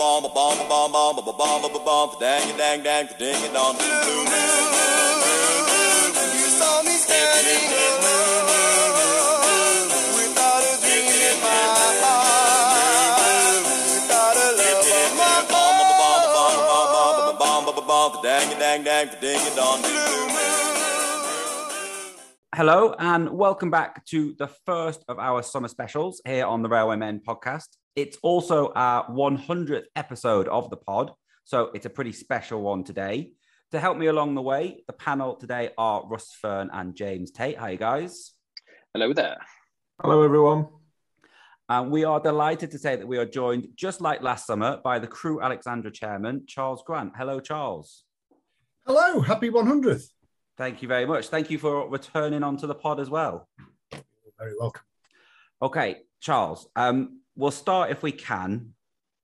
bomb, bomb, a bomb, bomb, a bomb, a bomb, dang, dang, dang, ding, dong, doo, doo, doo. You saw me standing alone without a dream in my heart, without a love of my own. Bomb, bomb, bomb, bomb, bomb, a bomb, dang, dang, dang, ding, dong, doo, doo. Hello and welcome back to the first of our summer specials here on the Railway Men podcast. It's also our 100th episode of the pod, so it's a pretty special one today. To help me along the way, the panel today are Russ Fern and James Tate. Hi, guys. Hello there. Hello, everyone. And we are delighted to say that we are joined, just like last summer, by the Crewe Alexandra chairman, Charles Grant. Hello, Charles. Hello, happy 100th. Thank you very much. Thank you for returning onto the pod as well. You're very welcome. Okay, Charles. Um, we'll start if we can,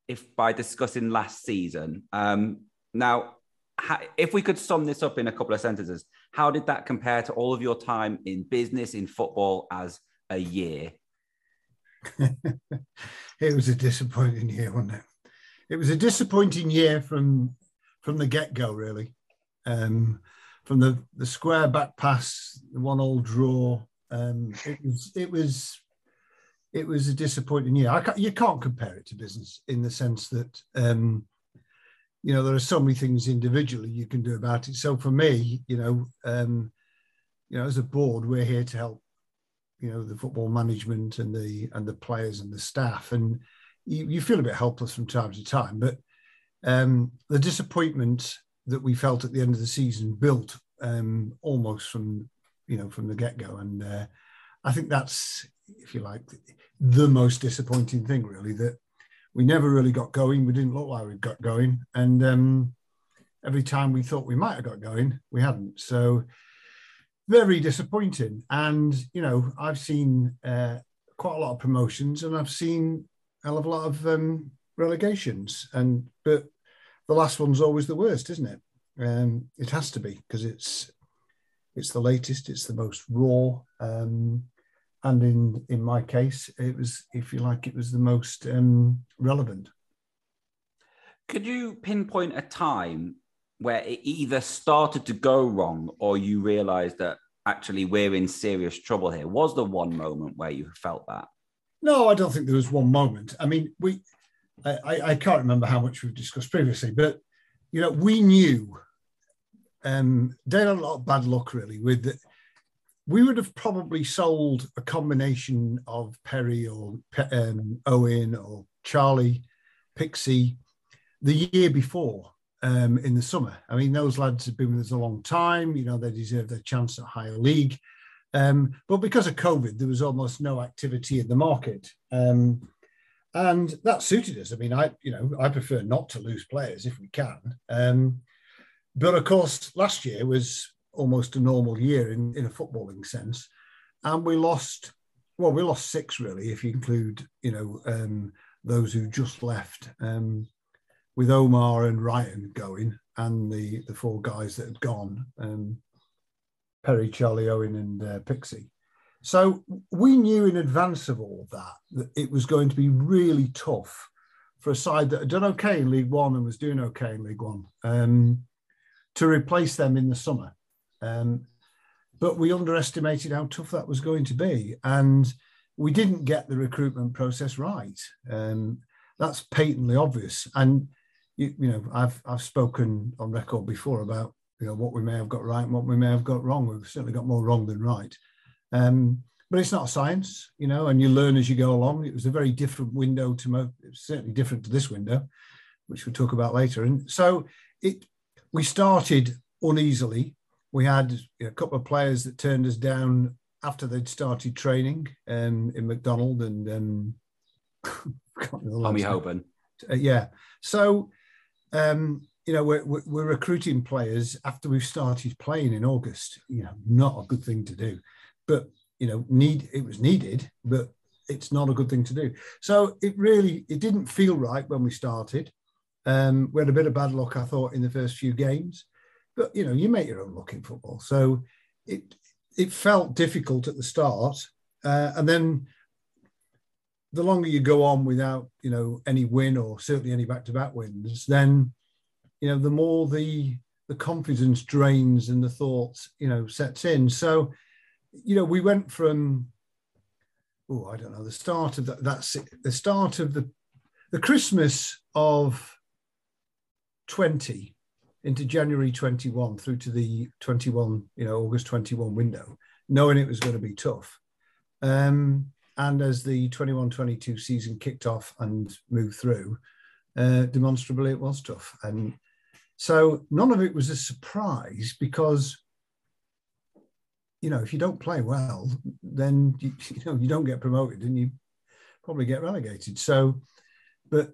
if by discussing last season. Um, now, if we could sum this up in a couple of sentences, how did that compare to all of your time in business, in football, as a year? it was a disappointing year, wasn't it? It was a disappointing year from from the get go, really. Um, from the the square back pass, the one all draw. Um, it was it was it was a disappointing year. Can't, you can't compare it to business in the sense that um, you know there are so many things individually you can do about it. So for me, you know, um, you know, as a board, we're here to help you know the football management and the and the players and the staff and you, you feel a bit helpless from time to time but um, the disappointment that we felt at the end of the season built um, almost from you know from the get-go and uh, i think that's if you like the most disappointing thing really that we never really got going we didn't look like we got going and um, every time we thought we might have got going we hadn't so very disappointing. And you know, I've seen uh, quite a lot of promotions, and I've seen a hell of a lot of um, relegations. And but the last one's always the worst, isn't it? Um, it has to be because it's it's the latest, it's the most raw, um, and in in my case, it was, if you like, it was the most um, relevant. Could you pinpoint a time where it either started to go wrong or you realized that actually we're in serious trouble here? Was there one moment where you felt that? No, I don't think there was one moment. I mean, we, I, I can't remember how much we've discussed previously, but you know, we knew. Um, they had a lot of bad luck really with that. We would have probably sold a combination of Perry or um, Owen or Charlie, Pixie, the year before um, in the summer. I mean, those lads have been with us a long time. You know, they deserve their chance at higher league. Um, but because of COVID, there was almost no activity in the market. Um, and that suited us. I mean, I, you know, I prefer not to lose players if we can. Um, but of course, last year was almost a normal year in, in a footballing sense. And we lost, well, we lost six really, if you include, you know, um, those who just left. Um, with Omar and Ryan going, and the the four guys that had gone, um, Perry, Charlie, Owen, and uh, Pixie. So we knew in advance of all that that it was going to be really tough for a side that had done okay in League One and was doing okay in League One um, to replace them in the summer. Um, but we underestimated how tough that was going to be, and we didn't get the recruitment process right. Um, that's patently obvious, and you, you know, I've I've spoken on record before about you know what we may have got right and what we may have got wrong. We've certainly got more wrong than right. Um, but it's not a science, you know, and you learn as you go along. It was a very different window to mo- certainly different to this window, which we'll talk about later. And so it we started uneasily. We had a couple of players that turned us down after they'd started training um, in McDonald and um, Tommy Hoban. Uh, yeah. So um, you know, we're, we're recruiting players after we've started playing in August. You know, not a good thing to do, but you know, need it was needed, but it's not a good thing to do. So it really it didn't feel right when we started. Um, we had a bit of bad luck, I thought, in the first few games, but you know, you make your own luck in football. So it it felt difficult at the start, uh, and then the longer you go on without you know any win or certainly any back-to-back wins, then you know the more the the confidence drains and the thoughts you know sets in. So you know we went from oh I don't know the start of that that's the start of the the Christmas of 20 into January 21 through to the 21, you know, August 21 window, knowing it was going to be tough. Um, and as the 21 22 season kicked off and moved through, uh, demonstrably it was tough. And so none of it was a surprise because, you know, if you don't play well, then you, you know you don't get promoted and you probably get relegated. So, but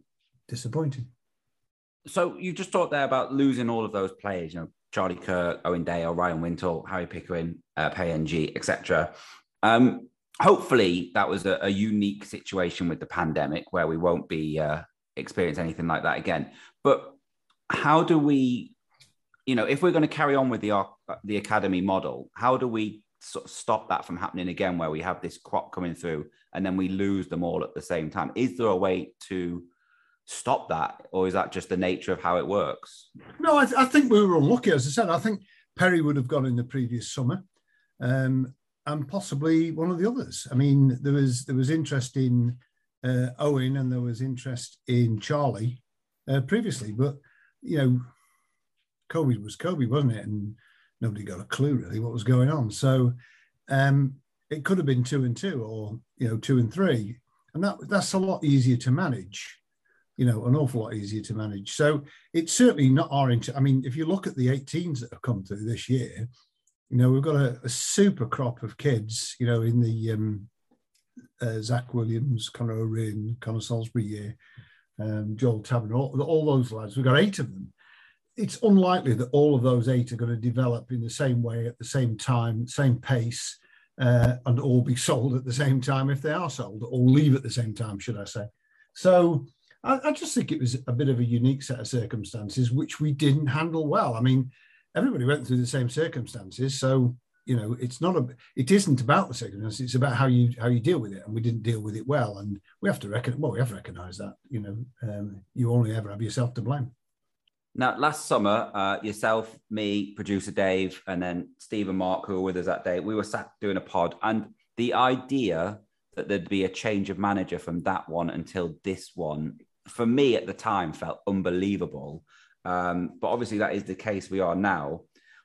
disappointing. So you just talked there about losing all of those players, you know, Charlie Kirk, Owen Dale, Ryan Wintle, Harry Pickering, uh, PNG, etc. Um, hopefully that was a, a, unique situation with the pandemic where we won't be uh, experience anything like that again. But how do we, you know, if we're going to carry on with the uh, the academy model, how do we sort of stop that from happening again, where we have this crop coming through and then we lose them all at the same time? Is there a way to stop that, or is that just the nature of how it works? No, I, th- I think we were unlucky. As I said, I think Perry would have gone in the previous summer. Um, and possibly one of the others. I mean, there was there was interest in uh, Owen and there was interest in Charlie uh, previously, but you know, COVID was COVID, wasn't it? And nobody got a clue really what was going on. So um, it could have been two and two, or you know, two and three, and that that's a lot easier to manage. You know, an awful lot easier to manage. So it's certainly not our intent. I mean, if you look at the 18s that have come through this year, you know, we've got a, a super crop of kids, you know, in the um, uh, Zach Williams, Connor O'Riordan, Connor Salisbury year, um, Joel Tabiner, all, all those lads. We've got eight of them. It's unlikely that all of those eight are going to develop in the same way at the same time, same pace, uh, and all be sold at the same time if they are sold, or leave at the same time, should I say. So I, I just think it was a bit of a unique set of circumstances, which we didn't handle well. I mean, everybody went through the same circumstances. So you know, it's not a, it isn't about the circumstances. It's about how you how you deal with it, and we didn't deal with it well. And we have to reckon. Well, we have to recognise that. You know, um, you only ever have yourself to blame. Now, last summer, uh, yourself, me, producer Dave, and then Steve and Mark, who were with us that day, we were sat doing a pod, and the idea that there'd be a change of manager from that one until this one, for me at the time, felt unbelievable. Um, but obviously, that is the case we are now.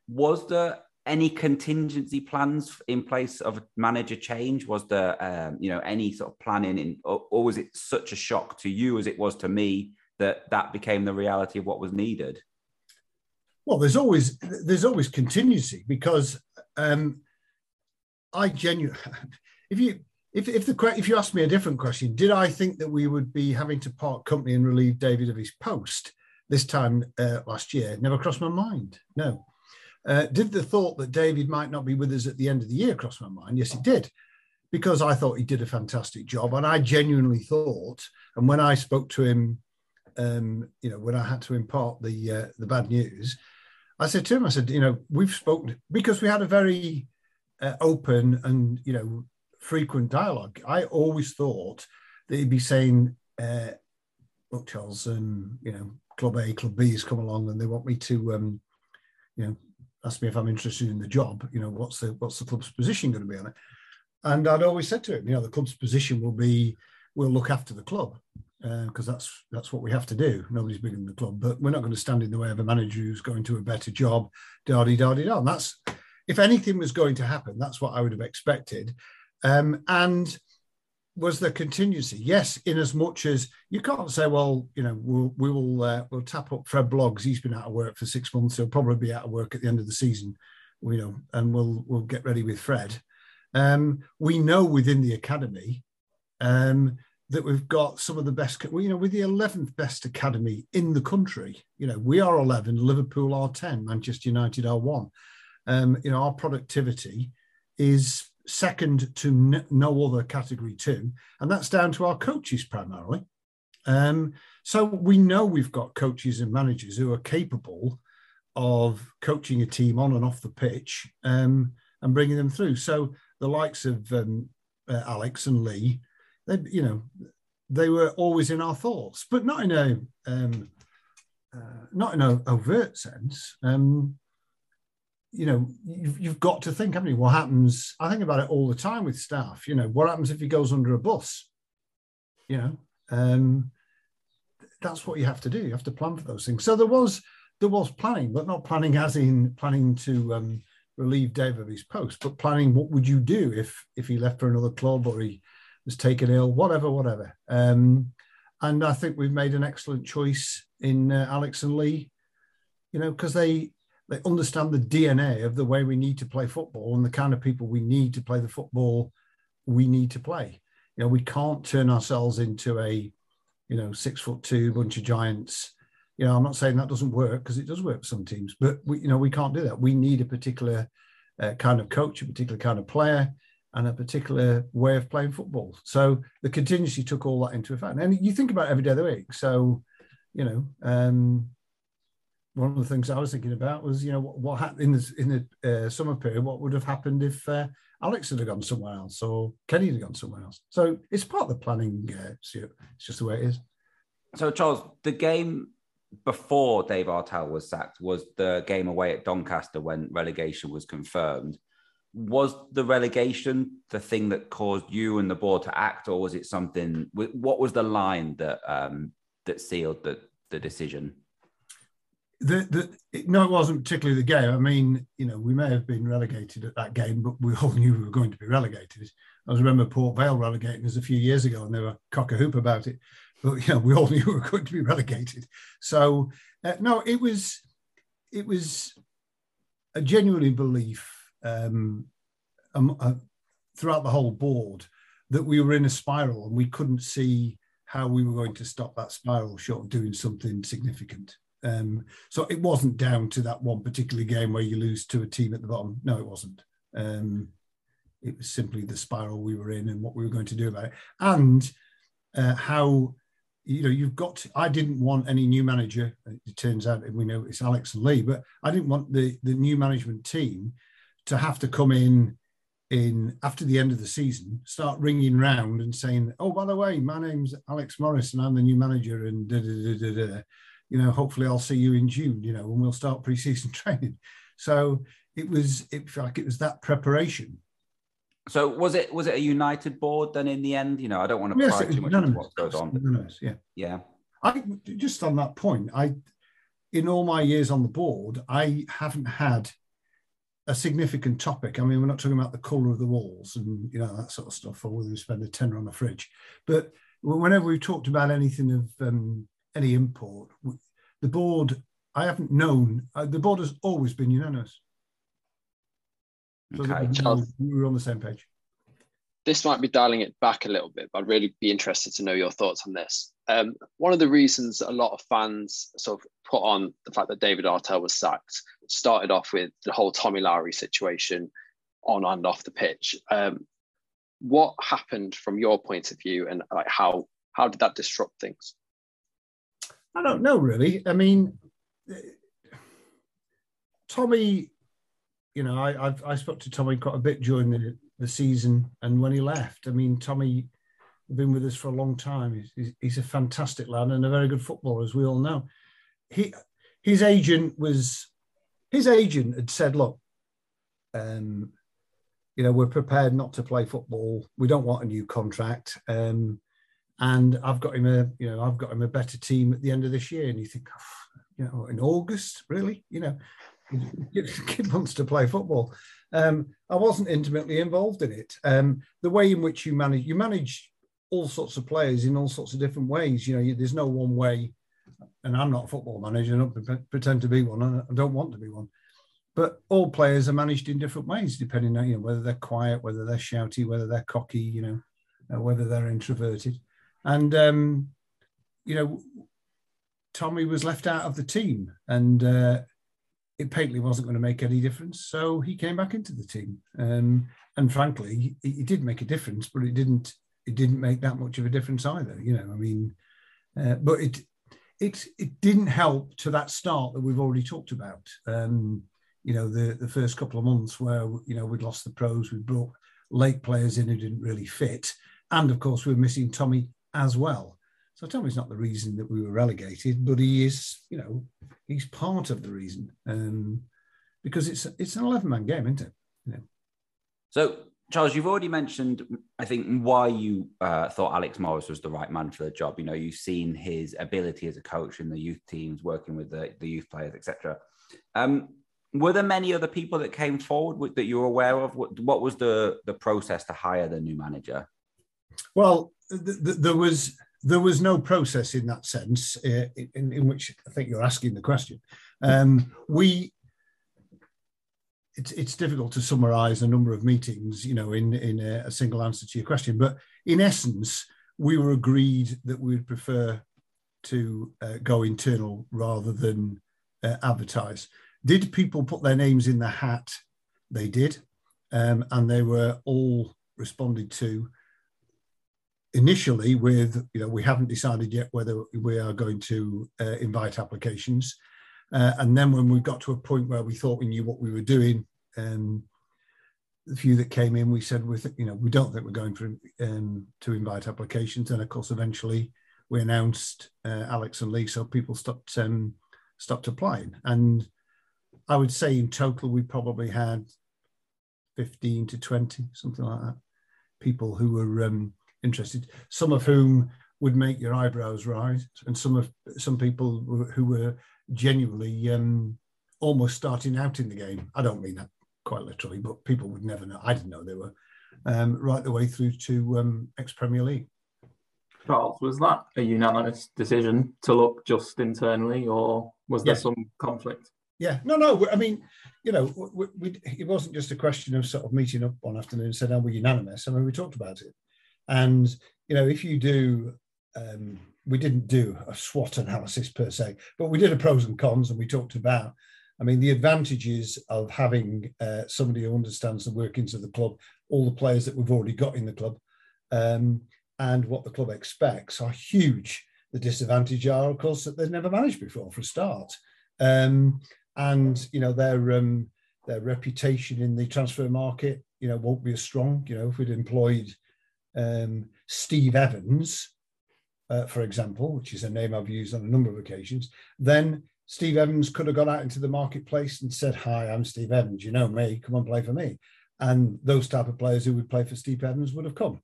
Was there any contingency plans in place of manager change? Was there, um, you know, any sort of planning in, or, or, was it such a shock to you as it was to me that that became the reality of what was needed? Well, there's always there's always contingency because um, I genuinely, if you if if the if you ask me a different question, did I think that we would be having to part company and relieve David of his post? this time uh, last year never crossed my mind. No. Uh, did the thought that David might not be with us at the end of the year cross my mind? Yes, it did, because I thought he did a fantastic job, and I genuinely thought. And when I spoke to him, um, you know, when I had to impart the uh, the bad news, I said to him, I said, you know, we've spoken because we had a very uh, open and you know frequent dialogue. I always thought that he'd be saying, uh, "Look, Charles, um, you know, Club A, Club B has come along and they want me to, um, you know, ask me if I'm interested in the job. You know, what's the what's the club's position going to be on it? And I'd always said to him, you know, the club's position will be we'll look after the club because uh, that's that's what we have to do. Nobody's bigger than the club, but we're not going to stand in the way of a manager who's going to a better job. Da da da that's if anything was going to happen, that's what I would have expected. Um, and was the contingency? Yes, in as much as you can't say, well, you know, we'll we will uh, we'll tap up Fred Bloggs. He's been out of work for six months. He'll probably be out of work at the end of the season, you know, and we'll we'll get ready with Fred. Um, we know within the academy um, that we've got some of the best. You know, with the eleventh best academy in the country. You know, we are eleven. Liverpool are ten. Manchester United are one. Um, you know, our productivity is second to no other category two, and that's down to our coaches primarily. Um, so we know we've got coaches and managers who are capable of coaching a team on and off the pitch um, and bringing them through. So the likes of um, uh, Alex and Lee, they, you know, they were always in our thoughts, but not in a um, uh, not in a overt sense. Um, you know, you've, you've got to think, haven't you? What happens? I think about it all the time with staff. You know, what happens if he goes under a bus? You know, um, that's what you have to do. You have to plan for those things. So there was there was planning, but not planning as in planning to um, relieve Dave of his post, but planning what would you do if if he left for another club or he was taken ill, whatever, whatever. Um, and I think we've made an excellent choice in uh, Alex and Lee, you know, because they they understand the DNA of the way we need to play football and the kind of people we need to play the football we need to play. You know, we can't turn ourselves into a, you know, six foot two bunch of giants. You know, I'm not saying that doesn't work because it does work for some teams, but we, you know, we can't do that. We need a particular uh, kind of coach, a particular kind of player, and a particular way of playing football. So the contingency took all that into effect. And you think about every day of the week. So, you know, um, one of the things I was thinking about was, you know, what, what happened in the, in the uh, summer period, what would have happened if uh, Alex had gone somewhere else or Kenny had gone somewhere else. So it's part of the planning, uh, It's just the way it is. So, Charles, the game before Dave Artell was sacked was the game away at Doncaster when relegation was confirmed. Was the relegation the thing that caused you and the board to act, or was it something? What was the line that um, that sealed the the decision? the, the, no, it wasn't particularly the game. I mean, you know, we may have been relegated at that game, but we all knew we were going to be relegated. I was remember Port Vale relegating us a few years ago, and they were cock a hoop about it. But you know, we all knew we were going to be relegated. So uh, no, it was it was a genuine belief um, um, uh, throughout the whole board that we were in a spiral, and we couldn't see how we were going to stop that spiral short of doing something significant. Um, so it wasn't down to that one particular game where you lose to a team at the bottom. No, it wasn't. Um, it was simply the spiral we were in and what we were going to do about it, and uh, how you know you've got. To, I didn't want any new manager. It turns out we know it's Alex and Lee, but I didn't want the the new management team to have to come in in after the end of the season, start ringing round and saying, "Oh, by the way, my name's Alex Morris and I'm the new manager," and da da da you know, hopefully I'll see you in June, you know, and we'll start pre-season training. So it was, it felt like it was that preparation. So was it was it a united board then in the end? You know, I don't want to yes, pry too much into what goes on. Unanimous, yeah. Yeah. I just on that point, I in all my years on the board, I haven't had a significant topic. I mean, we're not talking about the colour of the walls and you know that sort of stuff, or whether we spend a tenner on a fridge. But whenever we've talked about anything of um, any import. The board, I haven't known, uh, the board has always been unanimous. So okay, Charles, we were on the same page. This might be dialing it back a little bit, but I'd really be interested to know your thoughts on this. Um, one of the reasons a lot of fans sort of put on the fact that David Artell was sacked started off with the whole Tommy Lowry situation on and off the pitch. Um, what happened from your point of view, and like how how did that disrupt things? I don't know really. I mean, Tommy, you know, I I've, i spoke to Tommy quite a bit during the, the season and when he left. I mean, Tommy been with us for a long time. He's, he's a fantastic lad and a very good footballer, as we all know. He his agent was his agent had said, look, um, you know, we're prepared not to play football. We don't want a new contract. Um, and I've got him a you know I've got him a better team at the end of this year. And you think, oh, you know, in August, really, you know, kid wants to play football. Um, I wasn't intimately involved in it. Um, the way in which you manage you manage all sorts of players in all sorts of different ways. You know, you, there's no one way. And I'm not a football manager. I don't pretend to be one. I don't want to be one. But all players are managed in different ways, depending on you know whether they're quiet, whether they're shouty, whether they're cocky, you know, uh, whether they're introverted. And, um, you know, Tommy was left out of the team and uh, it patently wasn't going to make any difference. So he came back into the team. Um, and frankly, it, did make a difference, but it didn't, it didn't make that much of a difference either. You know, I mean, uh, but it, it, it didn't help to that start that we've already talked about. Um, you know, the, the first couple of months where, you know, we'd lost the pros, we brought late players in who didn't really fit And of course, we were missing Tommy as well. So Tommy's not the reason that we were relegated, but he is, you know, he's part of the reason. Um, because it's it's an 11 man game, isn't it? You know. So Charles, you've already mentioned, I think, why you uh, thought Alex Morris was the right man for the job. You know, you've seen his ability as a coach in the youth teams, working with the, the youth players, etc. Um, were there many other people that came forward with, that you were aware of? What, what, was the the process to hire the new manager? Well, th- th- there was there was no process in that sense, uh, in, in, which I think you're asking the question. Um, we it's it's difficult to summarize a number of meetings, you know, in in a, a, single answer to your question. But in essence, we were agreed that we would prefer to uh, go internal rather than uh, advertise. Did people put their names in the hat? They did, um, and they were all responded to. Initially, with you know, we haven't decided yet whether we are going to uh, invite applications. Uh, and then when we got to a point where we thought we knew what we were doing, um, the few that came in, we said, we you know, we don't think we're going for, um, to invite applications. And of course, eventually we announced uh, Alex and Lee, so people stopped um, stopped applying. And I would say in total, we probably had 15 to 20, something like that, people who were um, interested, some of whom would make your eyebrows rise, and some of some people who were genuinely um, almost starting out in the game. I don't mean that quite literally, but people would never know. I didn't know they were um, right the way through to um, ex Premier League. Charles, was that a unanimous decision to look just internally, or was there yeah. some conflict? Yeah, no, no. I mean, you know, we, we, it wasn't just a question of sort of meeting up one afternoon and saying, "Oh, we're unanimous." I mean, we talked about it, and you know, if you do um, we didn't do a SWOT analysis per se, but we did a pros and cons, and we talked about. I mean, the advantages of having uh, somebody who understands the workings of the club, all the players that we've already got in the club, um, and what the club expects are huge. The disadvantage are, of course, that they've never managed before for a start, um, and you know their um, their reputation in the transfer market, you know, won't be as strong. You know, if we'd employed um, Steve Evans, uh, for example, which is a name I've used on a number of occasions, then Steve Evans could have gone out into the marketplace and said, Hi, I'm Steve Evans. You know me, come and play for me. And those type of players who would play for Steve Evans would have come.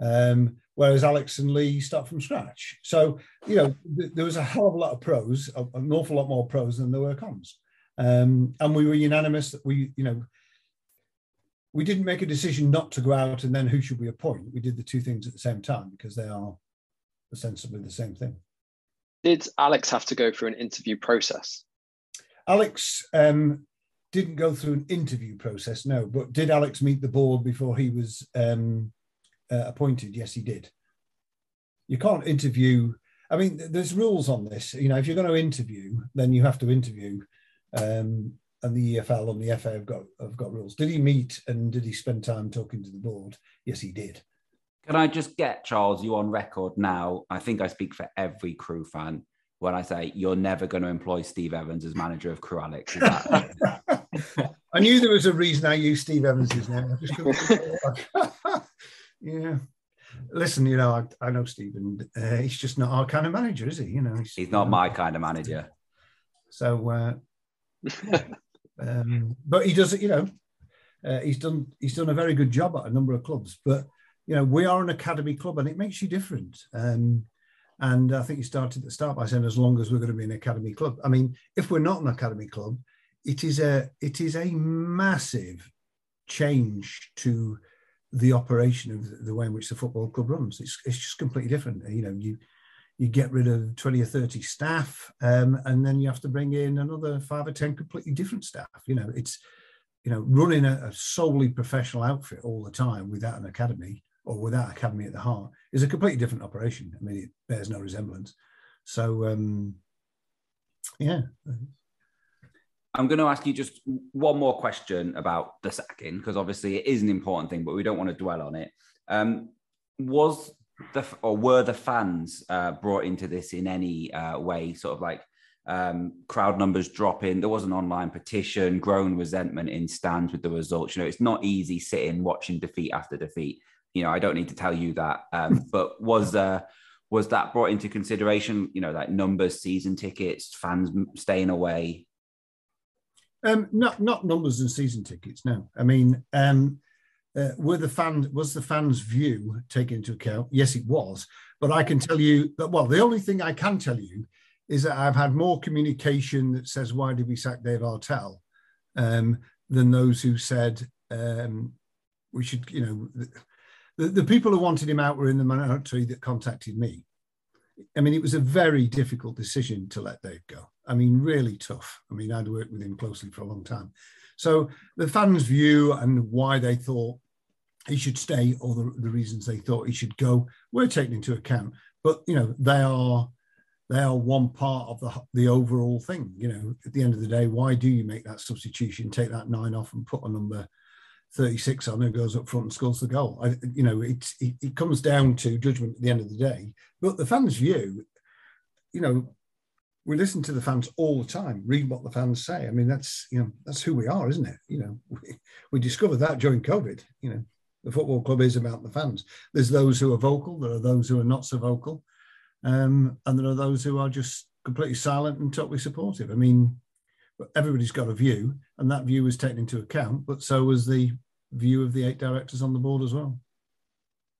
Um, whereas Alex and Lee start from scratch. So, you know, th- there was a hell of a lot of pros, an awful lot more pros than there were cons. Um, and we were unanimous that we, you know, we didn't make a decision not to go out and then who should we appoint. We did the two things at the same time because they are ostensibly the same thing. Did Alex have to go through an interview process? Alex um, didn't go through an interview process, no. But did Alex meet the board before he was um, uh, appointed? Yes, he did. You can't interview. I mean, there's rules on this. You know, if you're going to interview, then you have to interview. Um, and the EFL and the FA have got have got rules. Did he meet and did he spend time talking to the board? Yes, he did. Can I just get Charles you on record now? I think I speak for every Crewe fan when I say you're never going to employ Steve Evans as manager of Crewe Alex. That- I knew there was a reason I used Steve Evans' name. yeah. Listen, you know, I, I know Stephen. Uh, he's just not our kind of manager, is he? You know, he's, he's not uh, my kind of manager. So, uh, um, but he does. You know, uh, he's done he's done a very good job at a number of clubs. But you know, we are an academy club and it makes you different. Um, and I think you started at the start by saying, as long as we're going to be an academy club. I mean, if we're not an academy club, it is a it is a massive change to the operation of the way in which the football club runs. It's, it's just completely different. You know, you you get rid of 20 or 30 staff um, and then you have to bring in another five or 10 completely different staff. You know, it's, you know, running a, a solely professional outfit all the time without an academy or without academy at the heart is a completely different operation. I mean, it bears no resemblance. So, um, yeah. I'm going to ask you just one more question about the sacking because obviously it is an important thing, but we don't want to dwell on it. Um, was the or were the fans uh, brought into this in any uh, way? Sort of like um, crowd numbers dropping. There was an online petition, growing resentment in stands with the results. You know, it's not easy sitting watching defeat after defeat you know, I don't need to tell you that. Um, but was uh, was that brought into consideration? You know, like numbers, season tickets, fans staying away. Um, not not numbers and season tickets. No, I mean, um, uh, were the fan was the fans' view taken into account? Yes, it was. But I can tell you that. Well, the only thing I can tell you is that I've had more communication that says, "Why did we sack Dave Artell?" Um, than those who said um, we should. You know, the, the people who wanted him out were in the minority that contacted me. I mean, it was a very difficult decision to let Dave go. I mean, really tough. I mean, I'd worked with him closely for a long time. So the fans' view and why they thought he should stay or the, the reasons they thought he should go were taken into account. But, you know, they are they are one part of the the overall thing. You know, at the end of the day, why do you make that substitution, take that nine off and put a number 36 on who goes up front and scores the goal. I, you know, it, it, it comes down to judgment at the end of the day. But the fans' view, you know, we listen to the fans all the time, read what the fans say. I mean, that's you know, that's who we are, isn't it? You know, we, we discovered that during COVID. You know, the football club is about the fans. There's those who are vocal, there are those who are not so vocal, um, and there are those who are just completely silent and totally supportive. I mean, everybody's got a view, and that view was taken into account, but so was the view of the eight directors on the board as well.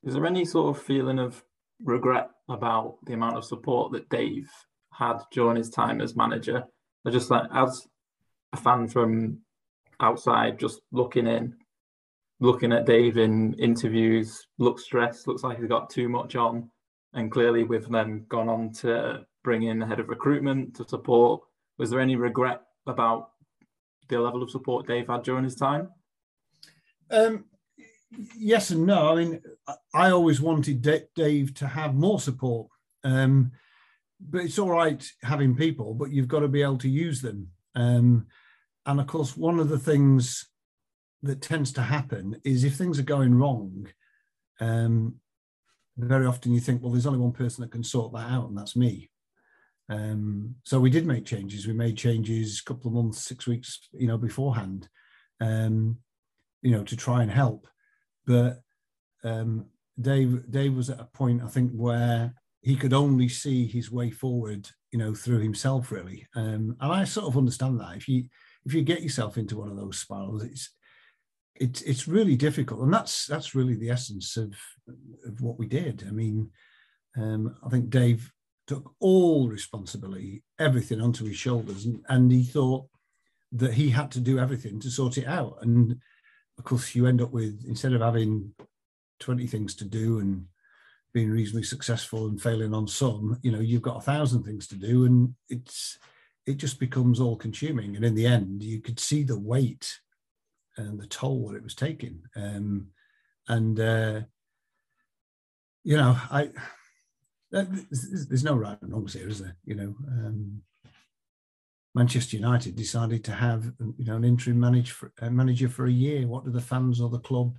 Is there any sort of feeling of regret about the amount of support that Dave had during his time as manager? I just like as a fan from outside, just looking in, looking at Dave in interviews, looks stressed, looks like he's got too much on, and clearly with them gone on to bring in the head of recruitment to support. Was there any regret about the level of support Dave had during his time? Um, yes and no. I mean, I always wanted Dave to have more support, um, but it's all right having people, but you've got to be able to use them. Um, and of course, one of the things that tends to happen is if things are going wrong, um, very often you think, well, there's only one person that can sort that out, and that's me. Um, so we did make changes. We made changes a couple of months, six weeks, you know, beforehand. Um, you know, to try and help. But um, Dave, Dave was at a point, I think, where he could only see his way forward, you know, through himself, really. Um, and I sort of understand that. If you if you get yourself into one of those spirals, it's it's it's really difficult, and that's that's really the essence of of what we did. I mean, um, I think Dave took all responsibility, everything onto his shoulders, and, and he thought that he had to do everything to sort it out. And of course, you end up with instead of having 20 things to do and being reasonably successful and failing on some, you know, you've got a thousand things to do, and it's it just becomes all consuming. And in the end, you could see the weight and the toll that it was taking. Um, and uh, you know, I there's no right and wrongs here, is there? You know, um, Manchester United decided to have you know an interim manage for, uh, manager for a year. What do the fans or the club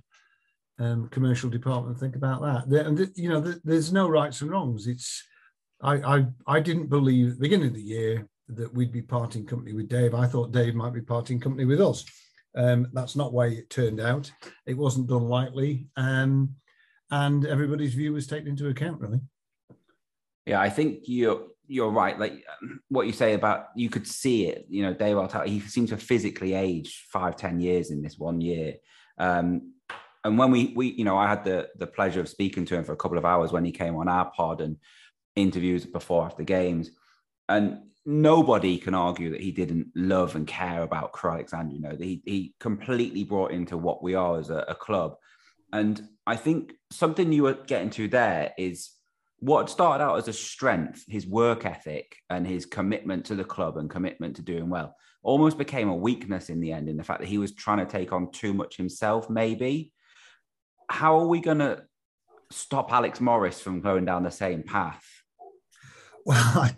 um, commercial department think about that? And you know, there's no rights and wrongs. It's I, I I didn't believe at the beginning of the year that we'd be parting company with Dave. I thought Dave might be parting company with us. Um, that's not why it turned out. It wasn't done lightly, um, and everybody's view was taken into account. Really. Yeah, I think you're you're right. Like um, what you say about you could see it. You know, Dave he seems to have physically aged five, ten years in this one year. Um, and when we we you know, I had the the pleasure of speaking to him for a couple of hours when he came on our pod and interviews before after games, and nobody can argue that he didn't love and care about Crewe Alexandra. You know, he he completely brought into what we are as a, a club. And I think something you were getting to there is what started out as a strength, his work ethic and his commitment to the club and commitment to doing well, almost became a weakness in the end in the fact that he was trying to take on too much himself, maybe. How are we going to stop Alex Morris from going down the same path? Well, I,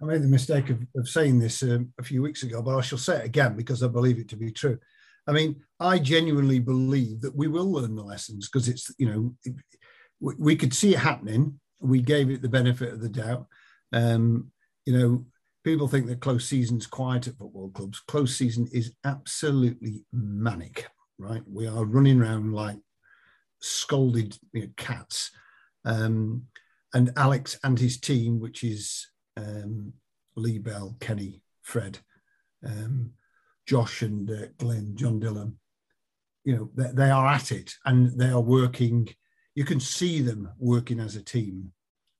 I made the mistake of, of saying this um, a few weeks ago, but I shall say it again because I believe it to be true. I mean, I genuinely believe that we will learn the lessons because it's, you know, we, we could see it happening we gave it the benefit of the doubt. Um, you know, people think that close season's quiet at football clubs. Close season is absolutely manic, right? We are running around like scolded you know, cats. Um, and Alex and his team, which is um, Lee Bell, Kenny, Fred, um, Josh, and uh, Glenn, John Dillon, you know, they, they, are at it and they are working. You can see them working as a team,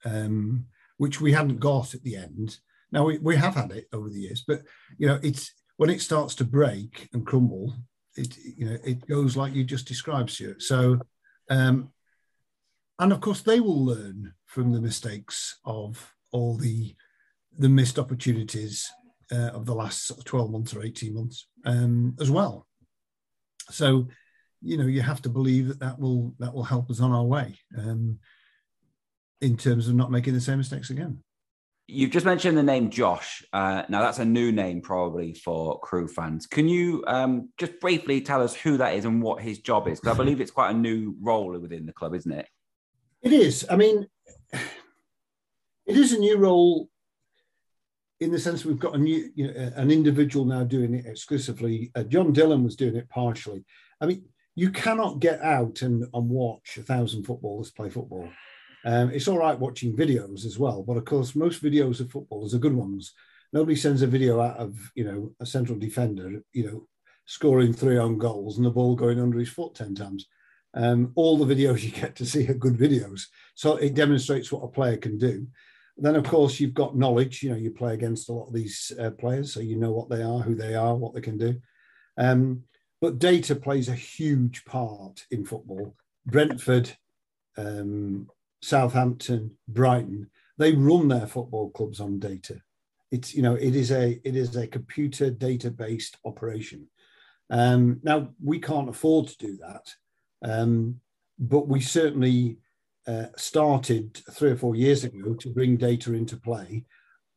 um, which we hadn't got at the end. Now we, we have had it over the years, but you know, it's when it starts to break and crumble, it you know it goes like you just described, Stuart. So, um, and of course they will learn from the mistakes of all the the missed opportunities uh, of the last sort of 12 months or 18 months um, as well. So, you know, you have to believe that that will that will help us on our way um, in terms of not making the same mistakes again. You've just mentioned the name Josh. Uh, now, that's a new name probably for Crewe fans. Can you um, just briefly tell us who that is and what his job is? Because I believe it's quite a new role within the club, isn't it? It is. I mean, it is a new role in the sense we've got a new, you know, an individual now doing it exclusively. Uh, John Dillon was doing it partially. I mean, you cannot get out and, and watch a thousand footballers play football. Um, it's all right watching videos as well, but of course, most videos of footballers are good ones. Nobody sends a video out of you know a central defender, you know, scoring three on goals and the ball going under his foot ten times. Um, all the videos you get to see are good videos, so it demonstrates what a player can do. Then, of course, you've got knowledge. You know, you play against a lot of these uh, players, so you know what they are, who they are, what they can do. Um, but data plays a huge part in football. Brentford, um, Southampton, Brighton, they run their football clubs on data. It's you know it is a it is a computer data based operation. Um, now we can't afford to do that, um, but we certainly uh, started three or four years ago to bring data into play.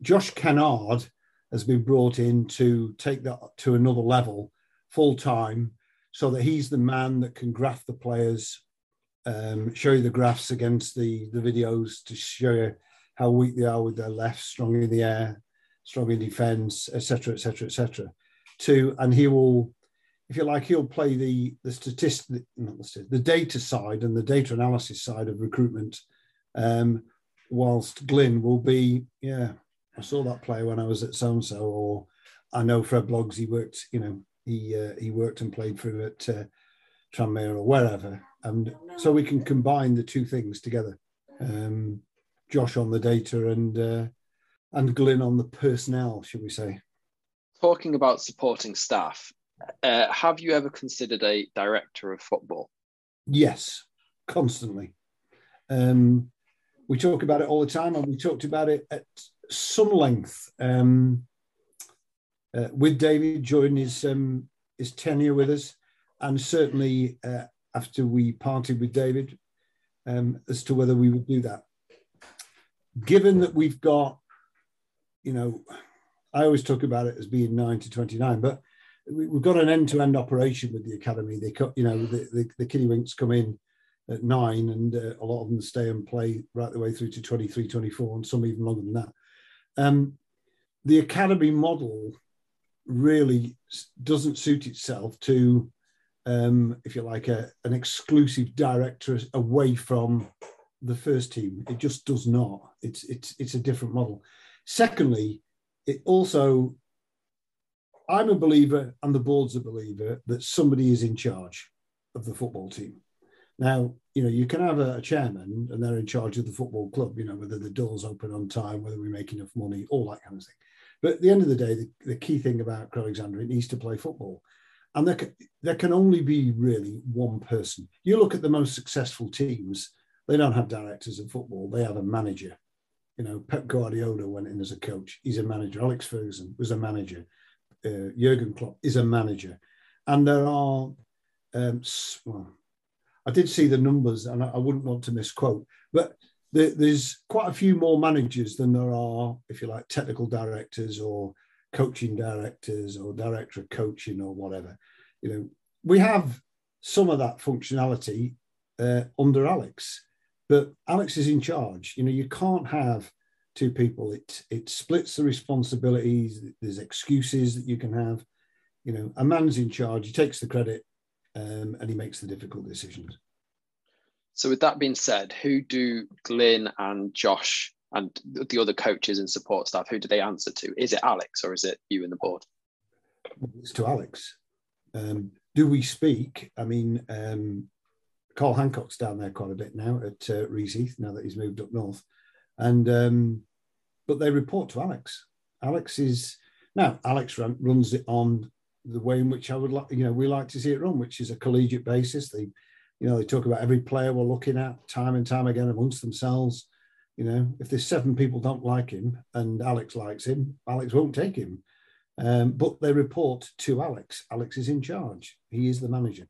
Josh Kennard has been brought in to take that to another level full time so that he's the man that can graph the players, um, show you the graphs against the, the videos to show you how weak they are with their left, strong in the air, strong in defense, etc., etc., etc. To and he will if you like, he'll play the the statistic, not the, the data side and the data analysis side of recruitment, um, whilst Glyn will be, yeah, I saw that player when I was at so and so, or I know Fred Bloggs, he worked, you know, he uh, he worked and played through at uh, Tranmere or wherever, and so we can combine the two things together. Um, Josh on the data and uh, and Glyn on the personnel, should we say? Talking about supporting staff, uh, have you ever considered a director of football? Yes, constantly. Um, we talk about it all the time, and we talked about it at some length um, uh, with David during his um, his tenure with us, and certainly uh, after we parted with David, um, as to whether we would do that. Given that we've got, you know, I always talk about it as being nine to twenty nine, but we've got an end-to-end operation with the academy. They, you know, the, the, the Kiddywinks come in at nine, and uh, a lot of them stay and play right the way through to 23, 24, and some even longer than that. Um, the academy model really doesn't suit itself to, um, if you like, a, an exclusive director away from the first team. It just does not. It's it's it's a different model. Secondly, it also I'm a believer, and the board's a believer, that somebody is in charge of the football team. Now, you know, you can have a, chairman and they're in charge of the football club, you know, whether the doors open on time, whether we make enough money, all that kind of thing. But at the end of the day, the, the key thing about Alexandra, it needs to play football. And there can, there can only be really one person. You look at the most successful teams, they don't have directors of football, they have a manager. You know, Pep Guardiola went in as a coach, he's a manager. Alex Ferguson was a manager uh, Jurgen Klopp is a manager, and there are. Um, well, I did see the numbers, and I, I wouldn't want to misquote, but there, there's quite a few more managers than there are, if you like, technical directors or coaching directors or director of coaching or whatever. You know, we have some of that functionality uh, under Alex, but Alex is in charge. You know, you can't have two people. It it splits the responsibilities. There's excuses that you can have. You know, a man's in charge. He takes the credit, um, and he makes the difficult decisions. So with that being said, who do Glyn and Josh and the other coaches and support staff, who do they answer to? Is it Alex or is it you and the board? It's to Alex. Um, do we speak? I mean, um, Carl Hancock's down there quite a bit now at uh, Reese now that he's moved up north, and um, but they report to Alex. Alex is now Alex run, runs it on the way in which I would like, you know, we like to see it run, which is a collegiate basis. They, you know, they talk about every player we're looking at time and time again amongst themselves. You know, if there's seven people don't like him and Alex likes him, Alex won't take him. Um, but they report to Alex. Alex is in charge. He is the manager.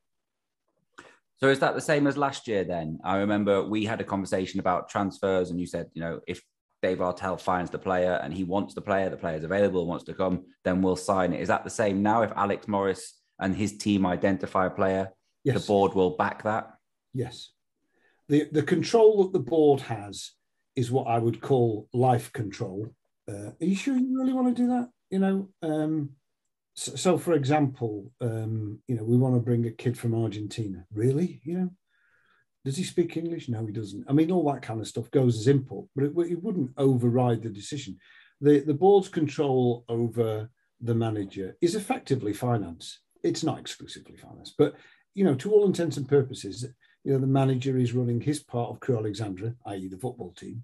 So is that the same as last year then? I remember we had a conversation about transfers and you said, you know, if Dave Artell finds the player and he wants the player, the player's available, wants to come, then we'll sign it. Is that the same now? If Alex Morris and his team identify a player, yes. the board will back that? Yes. The, the control that the board has is what I would call life control. Uh, are you sure you really want to do that? You know, um, so, so, for example, um, you know, we want to bring a kid from Argentina. Really? You know, does he speak English? No, he doesn't. I mean, all that kind of stuff goes as input, but it, it wouldn't override the decision. The, the board's control over the manager is effectively finance. It's not exclusively finance, but you know, to all intents and purposes, you know, the manager is running his part of Crewe Alexandra, i.e., the football team,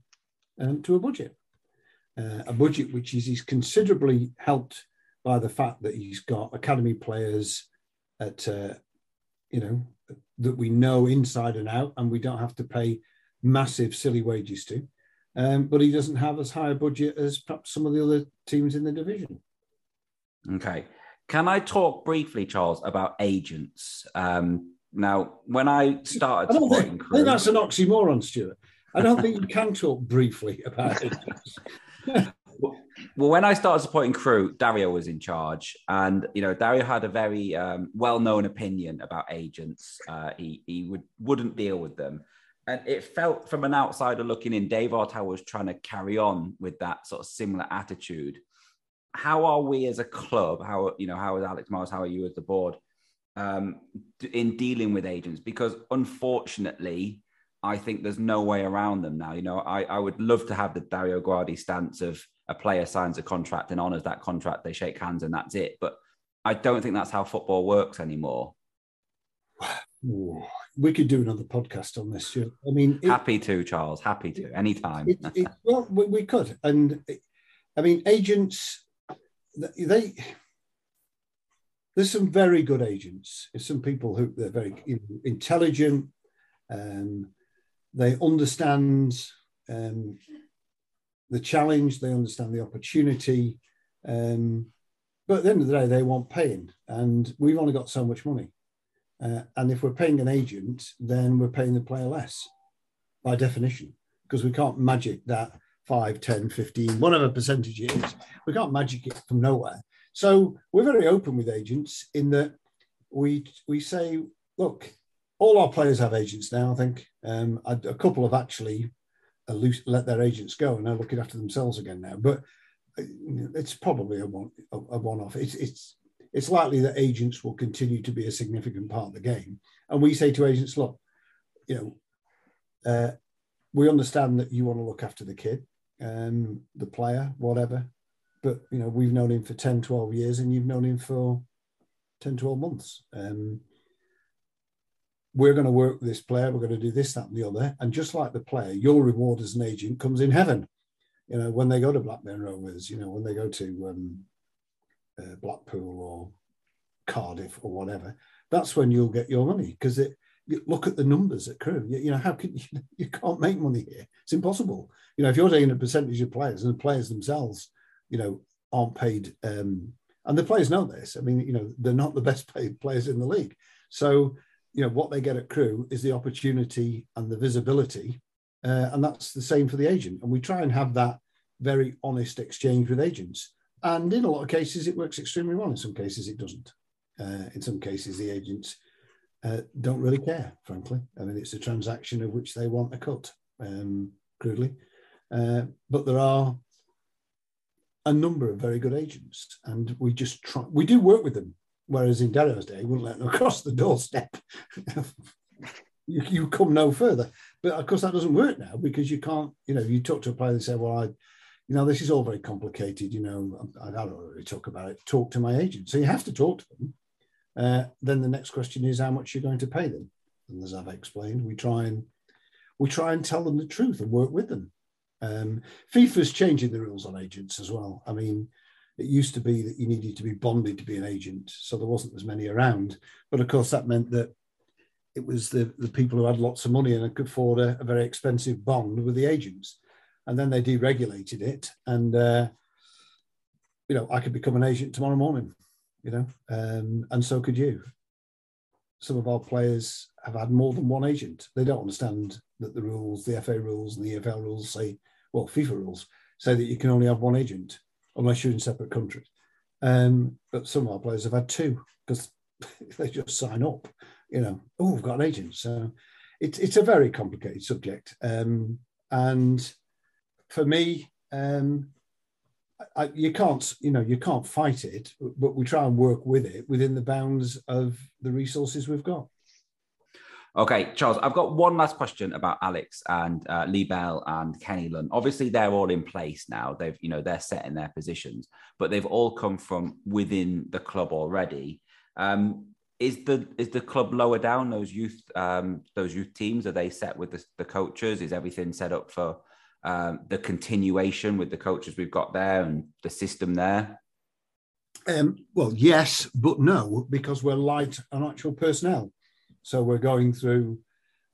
um, to a budget, uh, a budget which is, is considerably helped by the fact that he's got academy players at, uh, you know, that we know inside and out, and we don't have to pay massive, silly wages to. Um, but he doesn't have as high a budget as perhaps some of the other teams in the division. Okay. Can I talk briefly, Charles, about agents? Um, now, when I started I think, Crewe, I think that's an oxymoron, Stuart. I don't think you can talk briefly about agents. well, when I started supporting Crewe, Dario was in charge, and you know Dario had a very um, well-known opinion about agents. Uh, he he would wouldn't deal with them, and it felt from an outsider looking in, Dave Artell was trying to carry on with that sort of similar attitude. How are we as a club? How you know how is Alex Morris? How are you as the board um, in dealing with agents? Because unfortunately, I think there's no way around them now. You know, I, I would love to have the Dario Gradi stance of a player signs a contract and honors that contract, they shake hands and that's it. But I don't think that's how football works anymore. We could do another podcast on this. I mean, it, happy to, Charles. Happy to, anytime. It, it, well, we could, and I mean, agents. They there's some very good agents. There's some people who they're very intelligent. Um, they understand um, the challenge, they understand the opportunity. Um, but at the end of the day, they want paying, and we've only got so much money. Uh, and if we're paying an agent, then we're paying the player less by definition, because we can't magic that 5, 10, 15, whatever percentage it is. We can't magic it from nowhere. So we're very open with agents in that we we say, look, all our players have agents now. I think um, a, a couple have actually loose, let their agents go and they're looking after themselves again now. But uh, it's probably a one a, a one off. It's it's it's likely that agents will continue to be a significant part of the game. And we say to agents, look, you know, uh, we understand that you want to look after the kid, um, the player, whatever. But you know, we've known him for 10, 12 years, and you've known him for 10, 12 months. Um, we're going to work with this player, we're going to do this, that, and the other. And just like the player, your reward as an agent comes in heaven. You know, when they go to Blackburn Rovers, you know, when they go to um, uh, Blackpool or Cardiff or whatever, that's when you'll get your money because it. You look at the numbers at Crewe. You, you, know how can you, you can't make money here? It's impossible. You know if you're taking a percentage of players and the players themselves, you know, aren't paid, um, and the players know this. I mean, you know, they're not the best paid players in the league. So you know what they get at Crewe is the opportunity and the visibility uh, and that's the same for the agent. And we try and have that very honest exchange with agents. And in a lot of cases it works extremely well. In some cases it doesn't. Uh, in some cases the agents uh, don't really care frankly. I mean it's a transaction of which they want a cut um, crudely. Uh, but there are a number of very good agents and we just try we do work with them Whereas in Dario's day, he wouldn't let them across the doorstep. you, you come no further. But of course, that doesn't work now because you can't, you know, you talk to a player and say, well, I, you know, this is all very complicated. You know, I, I don't really talk about it. Talk to my agent. So you have to talk to them. Uh, then the next question is how much you're going to pay them. And as I've explained, we try and we try and tell them the truth and work with them. Um, FIFA's changing the rules on agents as well. I mean, it used to be that you needed to be bonded to be an agent, so there wasn't as many around. But of course, that meant that it was the, the people who had lots of money and could afford a, a very expensive bond with the agents. And then they deregulated it, and uh, you know, I could become an agent tomorrow morning, you know, um, and so could you. Some of our players have had more than one agent. They don't understand that the rules, the FA rules and the EFL rules say, well, FIFA rules say that you can only have one agent unless you're in separate countries. Um, but some of our players have had two because they just sign up, you know, oh, we've got an agent. So it's it's a very complicated subject. Um, and for me, um, I, you can't, you know, you can't fight it, but we try and work with it within the bounds of the resources we've got. Okay, Charles, I've got one last question about Alex and uh, Lee Bell and Kenny Lunn. Obviously, they're all in place now. They've, you know, they're set in their positions, but they've all come from within the club already. Um, is the is the club lower down those youth um, those youth teams? Are they set with the, the coaches? Is everything set up for um, the continuation with the coaches we've got there and the system there? Um, well, yes, but no, because we're light on actual personnel. So we're going through,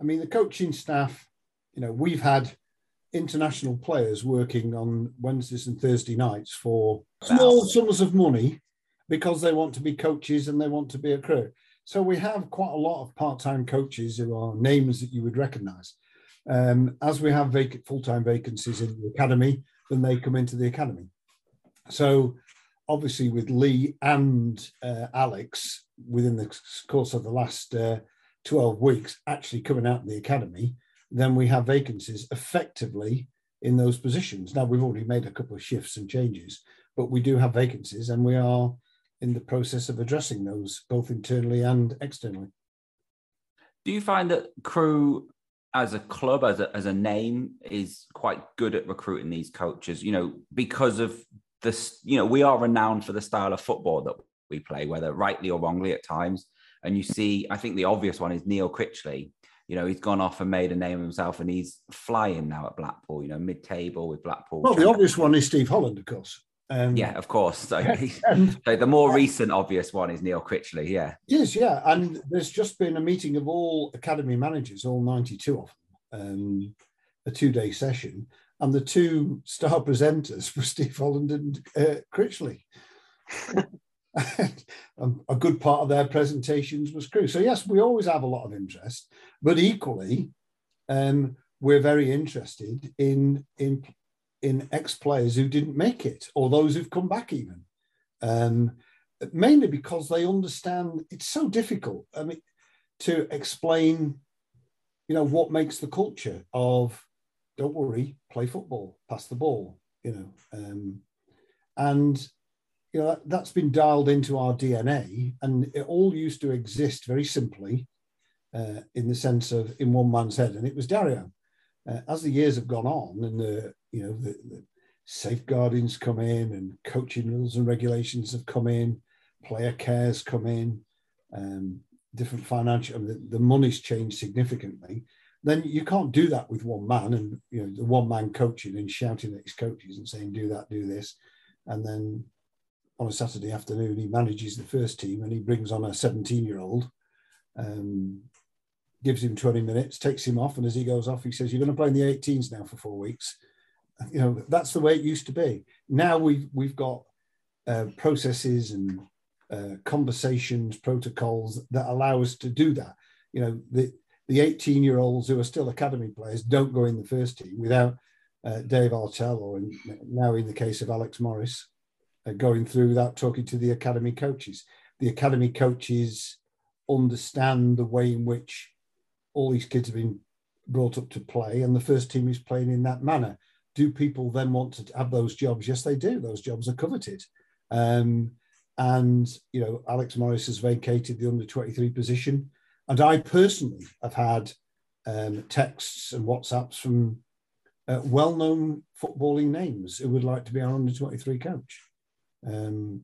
I mean, the coaching staff, you know, we've had international players working on Wednesdays and Thursday nights for small sums of money because they want to be coaches and they want to be a Crewe. So we have quite a lot of part-time coaches who are names that you would recognise. Um, as we have vacant full-time vacancies in the academy, then they come into the academy. So obviously with Lee and uh, Alex within the course of the last uh, 12 weeks actually coming out of the academy, then we have vacancies effectively in those positions. Now, we've already made a couple of shifts and changes, but we do have vacancies and we are in the process of addressing those both internally and externally. Do you find that Crewe as a club, as a, as a name, is quite good at recruiting these coaches, you know, because of this, you know, we are renowned for the style of football that we play, whether rightly or wrongly at times. And you see, I think the obvious one is Neil Critchley. You know, he's gone off and made a name of himself and he's flying now at Blackpool, you know, mid table with Blackpool. Well, the obvious one is Steve Holland, of course. Um, yeah, of course. So, so, the more recent obvious one is Neil Critchley. Yeah. Yes, yeah. And there's just been a meeting of all academy managers, all 92 of them, um, a two day session. And the two star presenters were Steve Holland and uh, Critchley. a good part of their presentations was Crewe. So yes, we always have a lot of interest, but equally, um, we're very interested in in in ex players who didn't make it or those who've come back even. Um, mainly because they understand it's so difficult. I mean, to explain, you know, what makes the culture of don't worry, play football, pass the ball, you know, um, and you know, that, has been dialed into our DNA, and it all used to exist very simply uh, in the sense of in one man's head, and it was Dario. Uh, as the years have gone on, and the you know the, the safeguardings come in, and coaching rules and regulations have come in, player cares come in, um, different financial, I mean, the, the money's changed significantly. Then you can't do that with one man, and you know the one man coaching and shouting at his coaches and saying, "Do that, do this," and then on a Saturday afternoon, he manages the first team and he brings on a 17 year old, um, gives him 20 minutes, takes him off. And as he goes off, he says, You're going to play in the 18s now for four weeks. You know, that's the way it used to be. Now we've, we've got uh, processes and uh, conversations, protocols that allow us to do that. You know, the, the 18 year olds who are still academy players don't go in the first team without uh, Dave Artell or in, now in the case of Alex Morris going through without talking to the academy coaches. The academy coaches understand the way in which all these kids have been brought up to play, and the first team is playing in that manner. Do people then want to have those jobs? Yes, they do. Those jobs are coveted. Um, and you know, Alex Morris has vacated the under 23 position, and I personally have had um, texts and WhatsApps from uh, well-known footballing names who would like to be our under 23 coach. Um,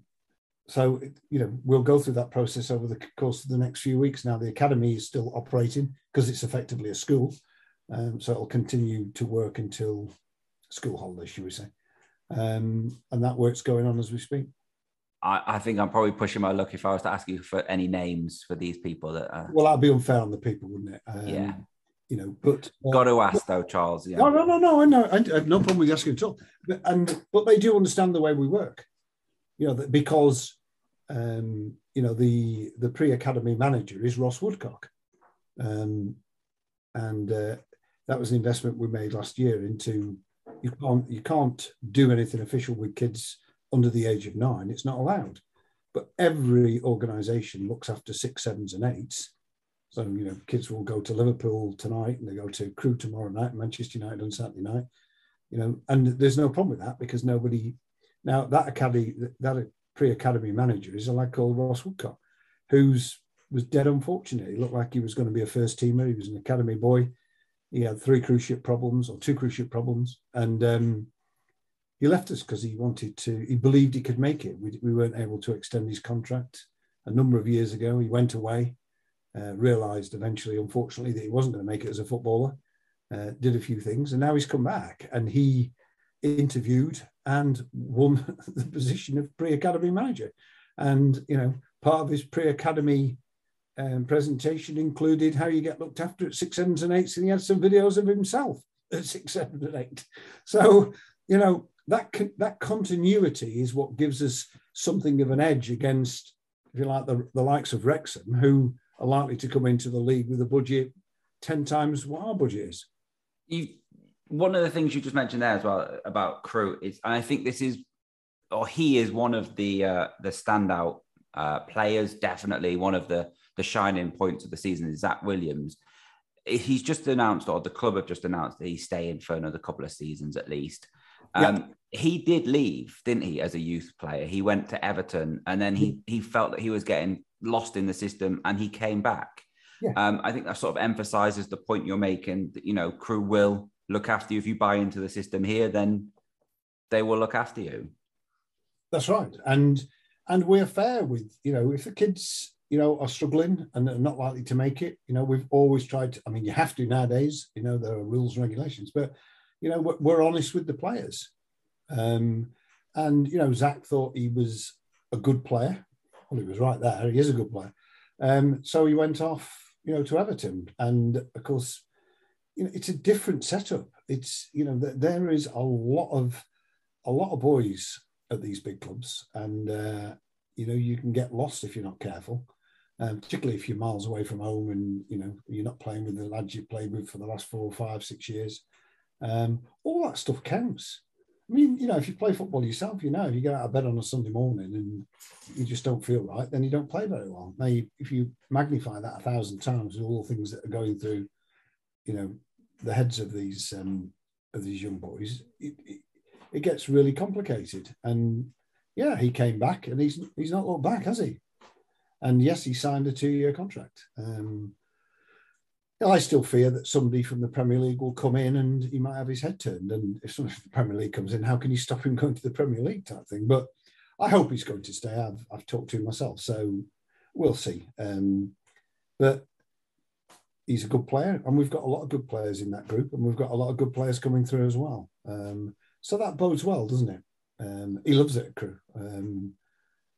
so you know we'll go through that process over the course of the next few weeks. Now the academy is still operating because it's effectively a school, um, so it'll continue to work until school holidays, should we say? Um, and that work's going on as we speak. I, I, think I'm probably pushing my luck if I was to ask you for any names for these people that. Are... Well, that'd be unfair on the people, wouldn't it? Um, yeah. You know, but uh, got to ask though, Charles. Yeah. No, no, no, no. I know. I have no problem with asking at all. But, and but they do understand the way we work. You know, because um, you know the the pre-academy manager is Ross Woodcock, um, and uh, that was an investment we made last year into. You can't you can't do anything official with kids under the age of nine, it's not allowed. But every organisation looks after six, sevens, and eights. So, you know, kids will go to Liverpool tonight and they go to Crewe tomorrow night, Manchester United on Saturday night, you know, and there's no problem with that because nobody, now that academy, that pre academy manager is a lad called Ross Woodcock, who's was dead unfortunate. He looked like he was going to be a first teamer. He was an academy boy. He had three cruciate problems or two cruciate problems. And um, he left us because he wanted to, he believed he could make it. We, we weren't able to extend his contract a number of years ago. He went away, uh, realized eventually, unfortunately, that he wasn't going to make it as a footballer, uh, did a few things, and now he's come back and he interviewed and won the position of pre academy manager. And, you know, part of his pre academy um, presentation included how you get looked after at six, sevens, and eights, and he had some videos of himself at six, seven, and eight. So, you know, that that continuity is what gives us something of an edge against, if you like, the, the likes of Wrexham, who are likely to come into the league with a budget ten times what our budget is. You, one of the things you just mentioned there as well about Crewe is, and I think this is, or he is one of the uh, the standout uh, players. Definitely one of the the shining points of the season is Zach Williams. He's just announced, or the club have just announced that he's staying for another couple of seasons at least. Um, He did leave, didn't he, as a youth player? He went to Everton and then he, he felt that he was getting lost in the system and he came back. Yeah. Um, I think that sort of emphasizes the point you're making that, you know, Crewe will look after you. If you buy into the system here, then they will look after you. That's right. And and we're fair with, you know, if the kids, you know, are struggling and are not likely to make it, you know, we've always tried to, I mean, you have to nowadays, you know, there are rules and regulations, but you know, we're, we're honest with the players. Um, and, you know, Zach thought he was a good player. Well, he was right there. He is a good player. Um, so he went off, you know, to Everton. And of course, you know, it's a different setup. It's, you know, there is a lot of, a lot of boys at these big clubs. And, uh, you know, you can get lost if you're not careful. Um, particularly if you're miles away from home and you know you're not playing with the lads you played with for the last four, five, six years. Um, all that stuff counts. I mean, you know, if you play football yourself, you know, you get out of bed on a Sunday morning and you just don't feel right, then you don't play very well. Now, if you magnify that a thousand times with all the things that are going through, you know, the heads of these um, of these young boys, it, it, it gets really complicated. And yeah, he came back and he's he's not looked back, has he? And yes, he signed a two year contract. Um, I still fear that somebody from the Premier League will come in and he might have his head turned. And if somebody from the Premier League comes in, how can you stop him going to the Premier League type thing? But I hope he's going to stay. I've, I've talked to him myself, so we'll see. Um, but he's a good player, and we've got a lot of good players in that group, and we've got a lot of good players coming through as well. Um, so that bodes well, doesn't it? Um, he loves it at Crewe, um,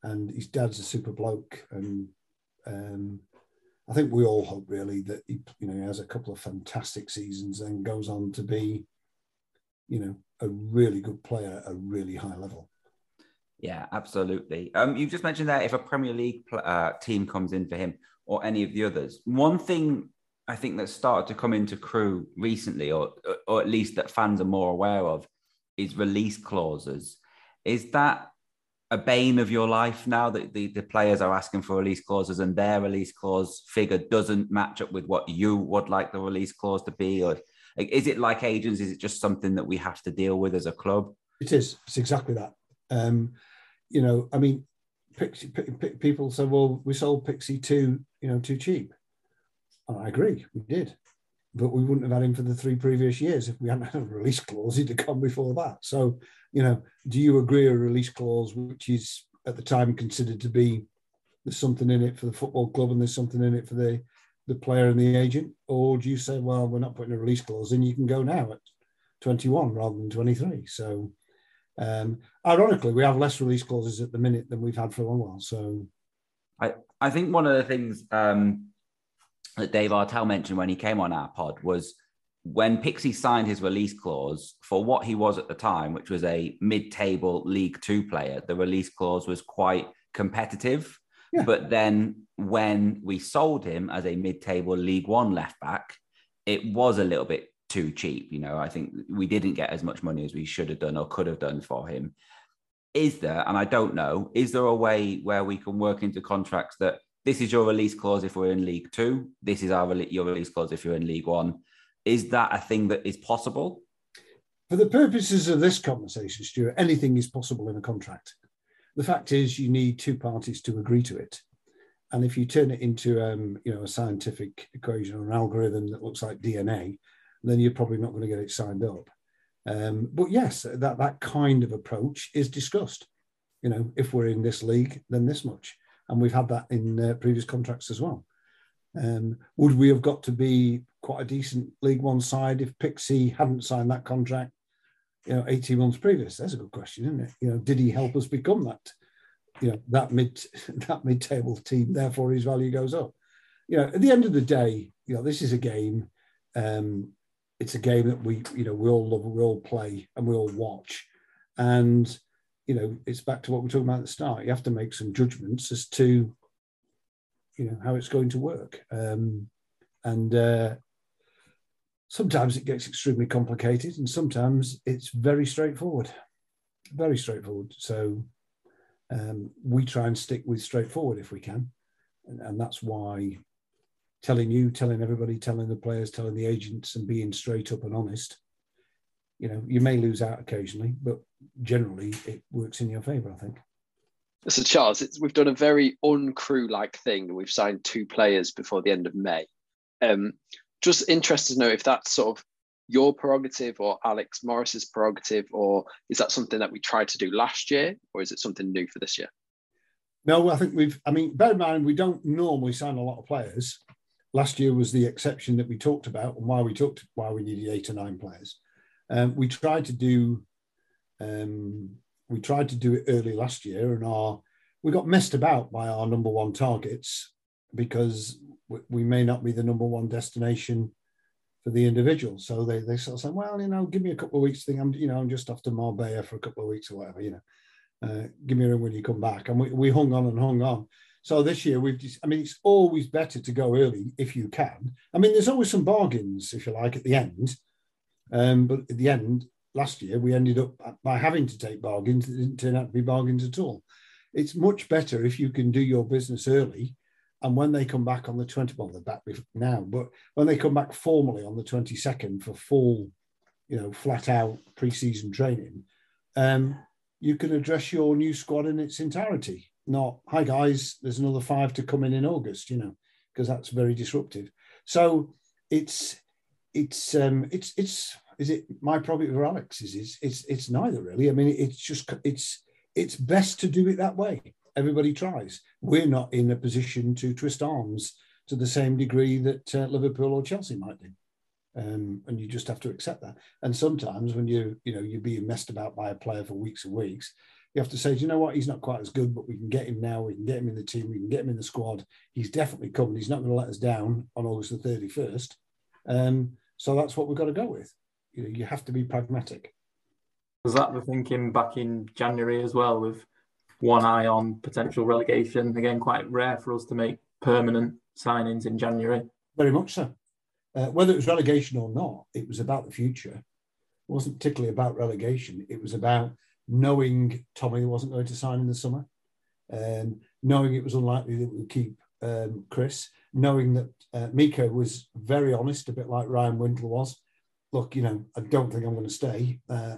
and his dad's a super bloke, and um, I think we all hope really that he, you know, he has a couple of fantastic seasons and goes on to be, you know, a really good player at a really high level. Yeah, absolutely. Um, you just mentioned that if a Premier League uh, team comes in for him or any of the others, one thing I think that started to come into Crewe recently, or or at least that fans are more aware of, is release clauses. Is that a bane of your life now that the, the players are asking for release clauses and their release clause figure doesn't match up with what you would like the release clause to be? Or is it like agents? Is it just something that we have to deal with as a club? It is. It's exactly that. Um, you know, I mean, Pixie, p- p- people say, well, we sold Pixie too, you know, too cheap. And I agree, we did. But we wouldn't have had him for the three previous years if we hadn't had a release clause. He'd have come before that. So, you know, do you agree a release clause, which is at the time considered to be there's something in it for the football club and there's something in it for the the player and the agent, or do you say, well, we're not putting a release clause in, you can go now at 21 rather than 23? So, um, ironically, we have less release clauses at the minute than we've had for a long while. So, I I think one of the things um, that Dave Artell mentioned when he came on our pod was when Pixie signed his release clause for what he was at the time, which was a mid-table League Two player, the release clause was quite competitive. Yeah. But then when we sold him as a mid-table League One left back, it was a little bit too cheap. You know, I think we didn't get as much money as we should have done or could have done for him. Is there, and I don't know, is there a way where we can work into contracts that this is your release clause if we're in League Two, this is our your release clause if you're in League One? Is that a thing that is possible? For the purposes of this conversation, Stuart, anything is possible in a contract. The fact is, you need two parties to agree to it. And if you turn it into um, you know, a scientific equation or an algorithm that looks like DNA, then you're probably not going to get it signed up. Um, but yes, that, that kind of approach is discussed. You know, if we're in this league, then this much. And we've had that in uh, previous contracts as well. Um, would we have got to be quite a decent League One side if Pixie hadn't signed that contract you know 18 months previous? That's a good question isn't it? You know did he help us become that you know that mid that mid-table team therefore his value goes up? You know at the end of the day you know this is a game um it's a game that we you know we all love we all play and we all watch. And you know it's back to what we are talking about at the start. You have to make some judgments as to you know how it's going to work. Um and uh sometimes it gets extremely complicated and sometimes it's very straightforward very straightforward. So um, we try and stick with straightforward if we can. And, and, that's why telling you telling everybody telling the players telling the agents and being straight up and honest you know you may lose out occasionally but generally it works in your favor i think so charles we've done a very uncrew like thing we've signed two players before the end of may um, just interested to know if that's sort of your prerogative or Alex Morris's prerogative, or is that something that we tried to do last year, or is it something new for this year? No, I think we've. I mean, bear in mind we don't normally sign a lot of players. Last year was the exception that we talked about, and why we talked why we needed eight or nine players. Um, we tried to do. Um, we tried to do it early last year, and our we got messed about by our number one targets because we may not be the number one destination for the individual. So they, they sort of say, well, you know, give me a couple of weeks thing. I'm, you know, I'm just off to Marbella for a couple of weeks or whatever, you know, uh, give me a ring when you come back. And we, we hung on and hung on. So this year we've just, I mean, it's always better to go early if you can. I mean, there's always some bargains, if you like, at the end. Um, but at the end, last year, we ended up by having to take bargains that didn't turn out to be bargains at all. It's much better if you can do your business early and when they come back on the 20, well, they're back now, but when they come back formally on the 22nd for full, you know, flat out pre-season training, um, you can address your new squad in its entirety. Not, hi guys, there's another five to come in in August, you know, because that's very disruptive. So it's, it's, um, it's, it's, is it my prerogative or Alex's? It's, it's, it's neither really. I mean, it's just, it's, it's best to do it that way everybody tries. We're not in a position to twist arms to the same degree that uh, Liverpool or Chelsea might do. Um, and you just have to accept that. And sometimes when you you know you're being messed about by a player for weeks and weeks, you have to say, do you know what, he's not quite as good, but we can get him now. We can get him in the team. We can get him in the squad. He's definitely coming. He's not going to let us down on August the thirty first. Um, so that's what we've got to go with. You know, you have to be pragmatic. Was that the thinking back in January as well with one eye on potential relegation. Again, quite rare for us to make permanent signings in January. Very much so. Uh, whether it was relegation or not, it was about the future. It wasn't particularly about relegation. It was about knowing Tommy wasn't going to sign in the summer, um, knowing it was unlikely that we would keep um, Chris, knowing that uh, Mika was very honest, a bit like Ryan Wintle was. Look, you know, I don't think I'm going to stay. Uh,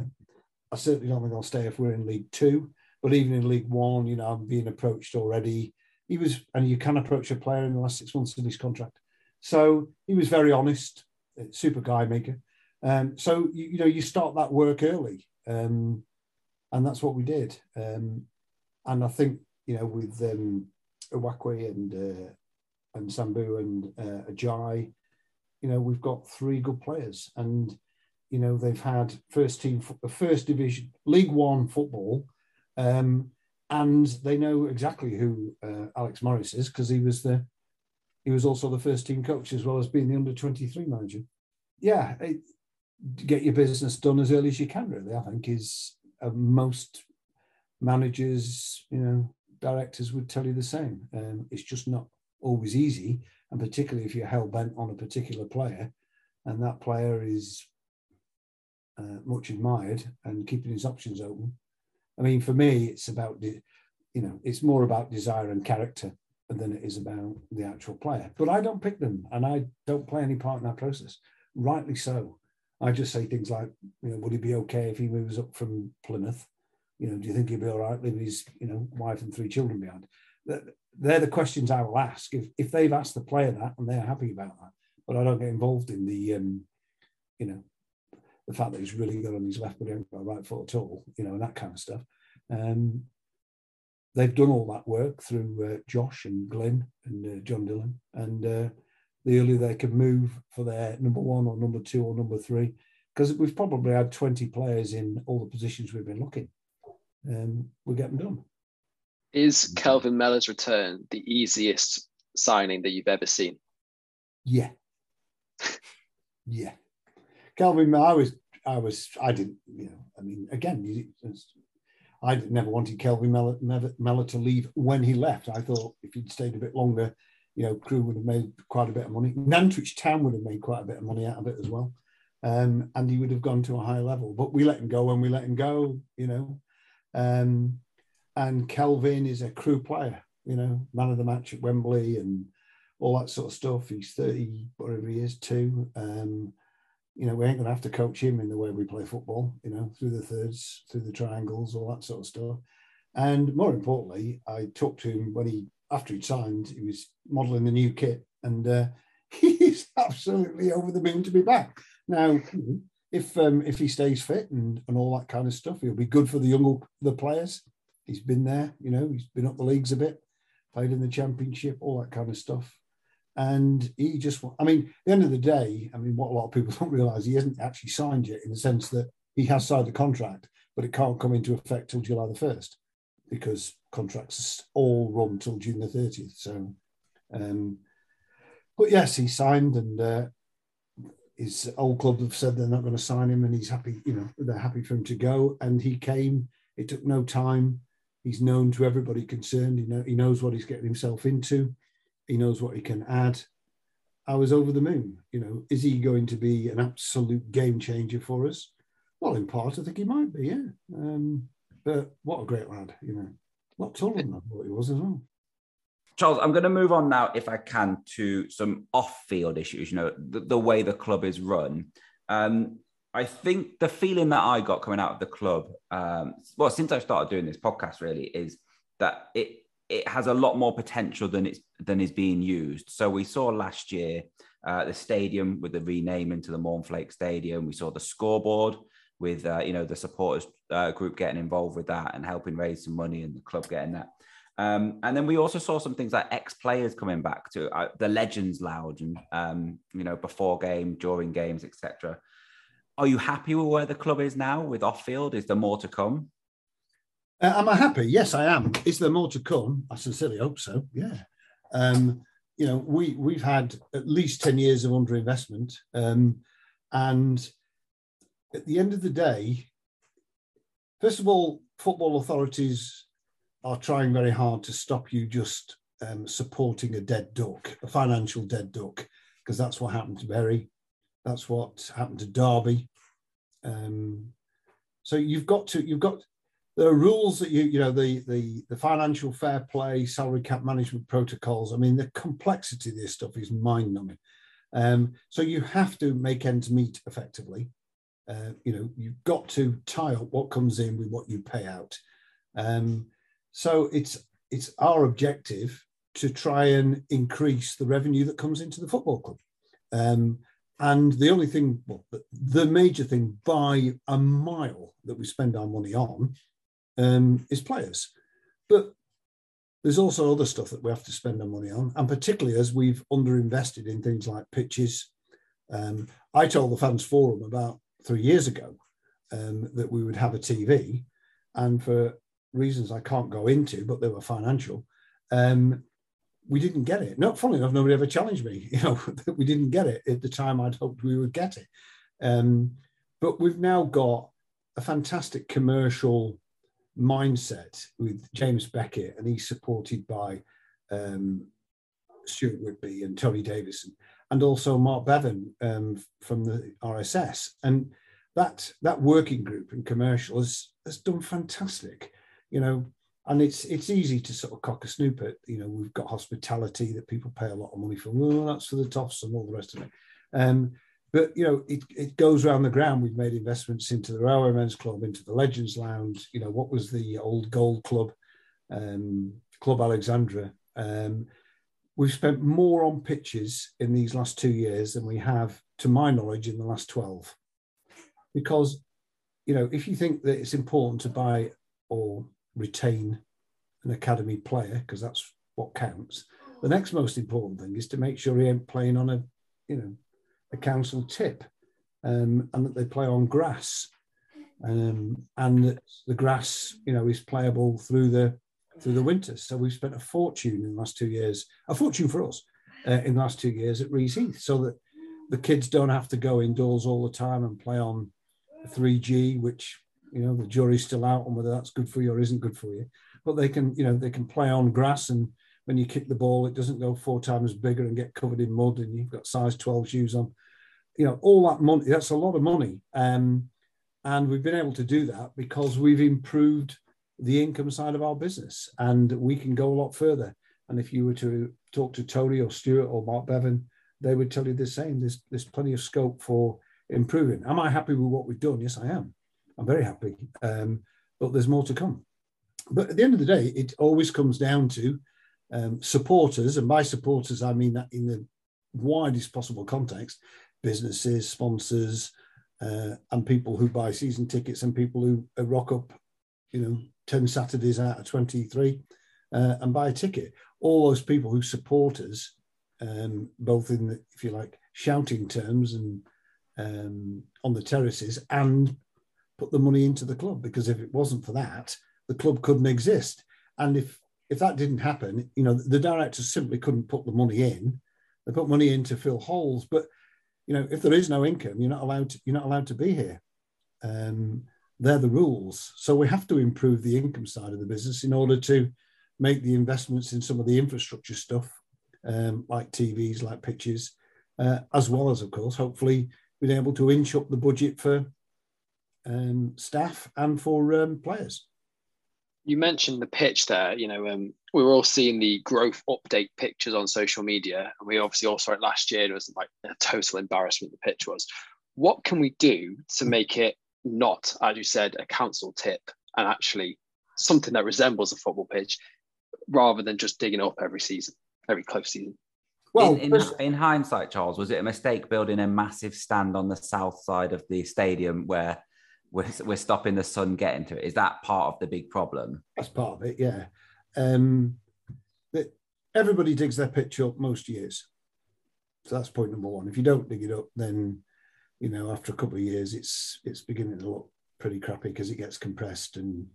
I certainly don't think I'll stay if we're in League Two. But even in League One, you know, I'm being approached already. He was, and you can approach a player in the last six months of his contract. So he was very honest, uh, super guy Mika. Um, so you, you know you start that work early, um, and that's what we did. Um, and I think you know with um, Uwakwe and uh, and Sambu and uh, Ajay, you know we've got three good players, and you know they've had first team, first division, League One football, um, and they know exactly who uh, Alex Morris is because he was the he was also the first team coach as well as being the under 23 manager. Yeah, it, get your business done as early as you can, really, I think is uh, most managers, you know, directors would tell you the same. Um, it's just not always easy. And particularly if you're hell bent on a particular player and that player is uh, much admired and keeping his options open. I mean, for me, it's about, you know, it's more about desire and character than it is about the actual player. But I don't pick them and I don't play any part in that process. Rightly so. I just say things like, you know, would he be okay if he moves up from Plymouth? You know, do you think he'd be all right leaving his, you know, wife and three children behind? They're the questions I will ask if, if they've asked the player that and they're happy about that. But I don't get involved in the, um, you know, the fact that he's really good on his left but he hasn't got a right foot at all, you know, and that kind of stuff. Um, they've done all that work through uh, Josh and Glenn and uh, John Dillon, and uh, the earlier they can move for their number one or number two or number three, because we've probably had 20 players in all the positions we've been looking. Um, we get them done. Is Kelvin Mellor's return the easiest signing that you've ever seen? Yeah. yeah. Kelvin, I was, I was, I didn't, you know, I mean, again, I never wanted Kelvin Mellor to leave when he left. I thought if he'd stayed a bit longer, you know, Crewe would have made quite a bit of money. Nantwich Town would have made quite a bit of money out of it as well. Um, and he would have gone to a high level. But we let him go when we let him go, you know. Um, and Kelvin is a Crewe player, you know, man of the match at Wembley and all that sort of stuff. He's 30, whatever he is, two. Um, you know, we ain't going to have to coach him in the way we play football, you know, through the thirds, through the triangles, all that sort of stuff. And more importantly, I talked to him when he after he'd signed, he was modelling the new kit, and uh, he's absolutely over the moon to be back. Now, if um, if he stays fit and, and all that kind of stuff, he'll be good for the young the players. He's been there, you know, he's been up the leagues a bit, played in the championship, all that kind of stuff. And he just, I mean, at the end of the day, I mean, what a lot of people don't realise, he hasn't actually signed yet in the sense that he has signed the contract, but it can't come into effect till July the 1st because contracts all run till June the 30th. So, um, but yes, he signed, and uh, his old club have said they're not going to sign him, and he's happy. You know, they're happy for him to go, and he came. It took no time. He's known to everybody concerned. He know he knows what he's getting himself into. He knows what he can add. I was over the moon. You know, is he going to be an absolute game changer for us? Well, in part, I think he might be. Yeah. Um, but what a great lad, you know. A lot taller than I thought he was as well. Charles, I'm going to move on now, if I can, to some off-field issues. You know, the, the way the club is run. Um, I think the feeling that I got coming out of the club, um, well, since I started doing this podcast, really, is that it it has a lot more potential than it's than is being used. So we saw last year uh, the stadium with the renaming to the Mornflake Stadium. We saw the scoreboard with uh, you know the supporters uh, group getting involved with that and helping raise some money and the club getting that. Um, and then we also saw some things like ex players coming back to uh, the Legends Lounge and um, you know before game, during games, etc. Are you happy with where the club is now with off field? Is there more to come? Uh, am I happy? Yes, I am. Is there more to come? I sincerely hope so. Yeah. Um, you know, we we've had at least ten years of underinvestment, um, and at the end of the day, first of all, football authorities are trying very hard to stop you just um, supporting a dead duck, a financial dead duck, because that's what happened to Bury, that's what happened to Derby. Um, so you've got to, you've got, there are rules that you, you know, the the the financial fair play, salary cap management protocols. I mean, the complexity of this stuff is mind numbing. Um, so you have to make ends meet effectively. Uh, you know, you've got to tie up what comes in with what you pay out. Um, so it's it's our objective to try and increase the revenue that comes into the football club. Um, and the only thing, well, the major thing by a mile that we spend our money on um, is players. But there's also other stuff that we have to spend our money on, and particularly as we've underinvested in things like pitches. Um, I told the fans forum about three years ago um, that we would have a TV, and for reasons I can't go into, but they were financial, um, we didn't get it. Not funny enough, nobody ever challenged me. You know, we didn't get it at the time I'd hoped we would get it. Um, but we've now got a fantastic commercial mindset with James Beckett, and he's supported by um, Stuart Whitby and Tony Davison, and also Mark Bevan um, from the RSS. And that that working group in commercial has has done fantastic. You know, and it's it's easy to sort of cock a snoop at. You know, we've got hospitality that people pay a lot of money for. Well, that's for the toffs and all the rest of it. Um, but you know, it, it goes around the ground. We've made investments into the Railway Men's Club, into the Legends Lounge. You know, what was the old Gold Club, um, Club Alexandra. Um, we've spent more on pitches in these last two years than we have, to my knowledge, in the last twelve. Because, you know, if you think that it's important to buy or retain an academy player, because that's what counts, the next most important thing is to make sure he ain't playing on a, you know, a council tip um, and that they play on grass. Um, and that the grass, you know, is playable through the through the winter. So we've spent a fortune in the last two years, a fortune for us uh, in the last two years at Reaseheath, so that the kids don't have to go indoors all the time and play on 3G, which you know the jury's still out on whether that's good for you or isn't good for you. But they can, you know, they can play on grass and when you kick the ball, it doesn't go four times bigger and get covered in mud, and you've got size 12 shoes on. You know, all that money, that's a lot of money. Um, and we've been able to do that because we've improved the income side of our business and we can go a lot further. And if you were to talk to Tony or Stuart or Mark Bevan, they would tell you the same. There's, there's plenty of scope for improving. Am I happy with what we've done? Yes, I am. I'm very happy. Um, but there's more to come. But at the end of the day, it always comes down to um, supporters, and by supporters, I mean that in the widest possible context businesses, sponsors, uh, and people who buy season tickets and people who uh, rock up, you know, 10 Saturdays out of 23 uh, and buy a ticket. All those people who support us, um, both in, the, if you like, shouting terms and um, on the terraces and put the money into the club because if it wasn't for that, the club couldn't exist. And if if that didn't happen, you know, the directors simply couldn't put the money in. They put money in to fill holes, but you know, if there is no income, you're not allowed to, you're not allowed to be here. Um, they're the rules. So we have to improve the income side of the business in order to make the investments in some of the infrastructure stuff, um, like TVs, like pitches, uh, as well as, of course, hopefully being able to inch up the budget for um, staff and for um, players you mentioned the pitch there. You know, um, we were all seeing the growth update pictures on social media, and we obviously all saw it last year. It was like a total embarrassment. The pitch was. What can we do to make it not, as you said, a council tip, and actually something that resembles a football pitch, rather than just digging up every season, every close season? Well, in, in, in, hindsight, Charles, was it a mistake building a massive stand on the south side of the stadium where we're, we're stopping the sun getting to it. Is that part of the big problem? That's part of it, yeah. Um, that everybody digs their pitch up most years. So that's point number one. If you don't dig it up, then you know after a couple of years, it's it's beginning to look pretty crappy because it gets compressed. And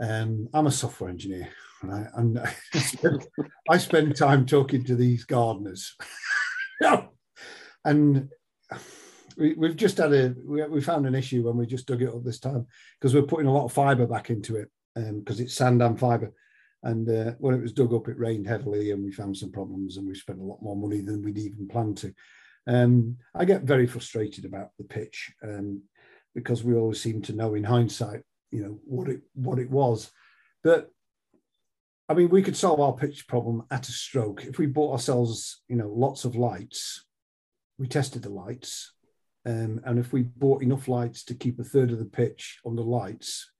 um, I'm a software engineer, and I spend, I spend time talking to these gardeners, and we, have just had a we, we, found an issue when we just dug it up this time because we're putting a lot of fiber back into it because um, it's sand and fiber and uh, when it was dug up it rained heavily and we found some problems and we spent a lot more money than we'd even planned to. Um, i get very frustrated about the pitch um, because we always seem to know in hindsight you know what it what it was. But i mean we could solve our pitch problem at a stroke. If we bought ourselves you know lots of lights we tested the lights um, and if we bought enough lights to keep a third of the pitch on the lights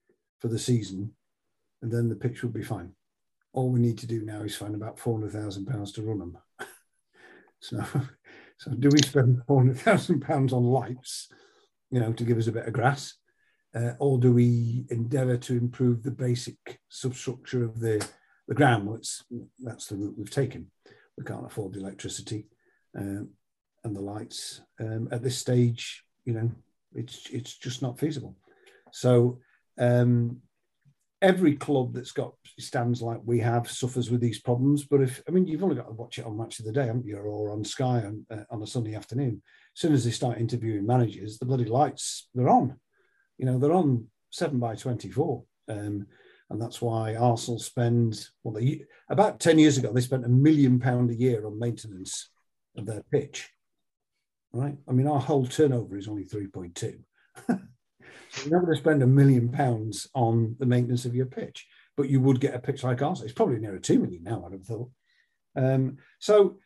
for the season, and then the pitch would be fine. all we need to do now is find about four hundred thousand pounds to run them. so, so do we spend four hundred thousand pounds on lights, you know, to give us a bit of grass, uh, or do we endeavour to improve the basic substructure of the the ground? Well, that's the route we've taken. We can't afford the electricity um, and the lights um, at this stage. You know, it's it's just not feasible. So um, every club that's got stands like we have suffers with these problems. But if I mean, you've only got to watch it on Match of the Day, haven't you, or on Sky on, uh, on a Sunday afternoon. As soon as they start interviewing managers, the bloody lights they're on. You know, they're on seven by twenty-four, um, and that's why Arsenal spend well, they, about ten years ago they spent a million pound a year on maintenance of their pitch. Right? I mean, our whole turnover is only three point two. You're not going to spend a million pounds on the maintenance of your pitch, but you would get a pitch like ours. It's probably nearer two million now, I'd have thought. Um, so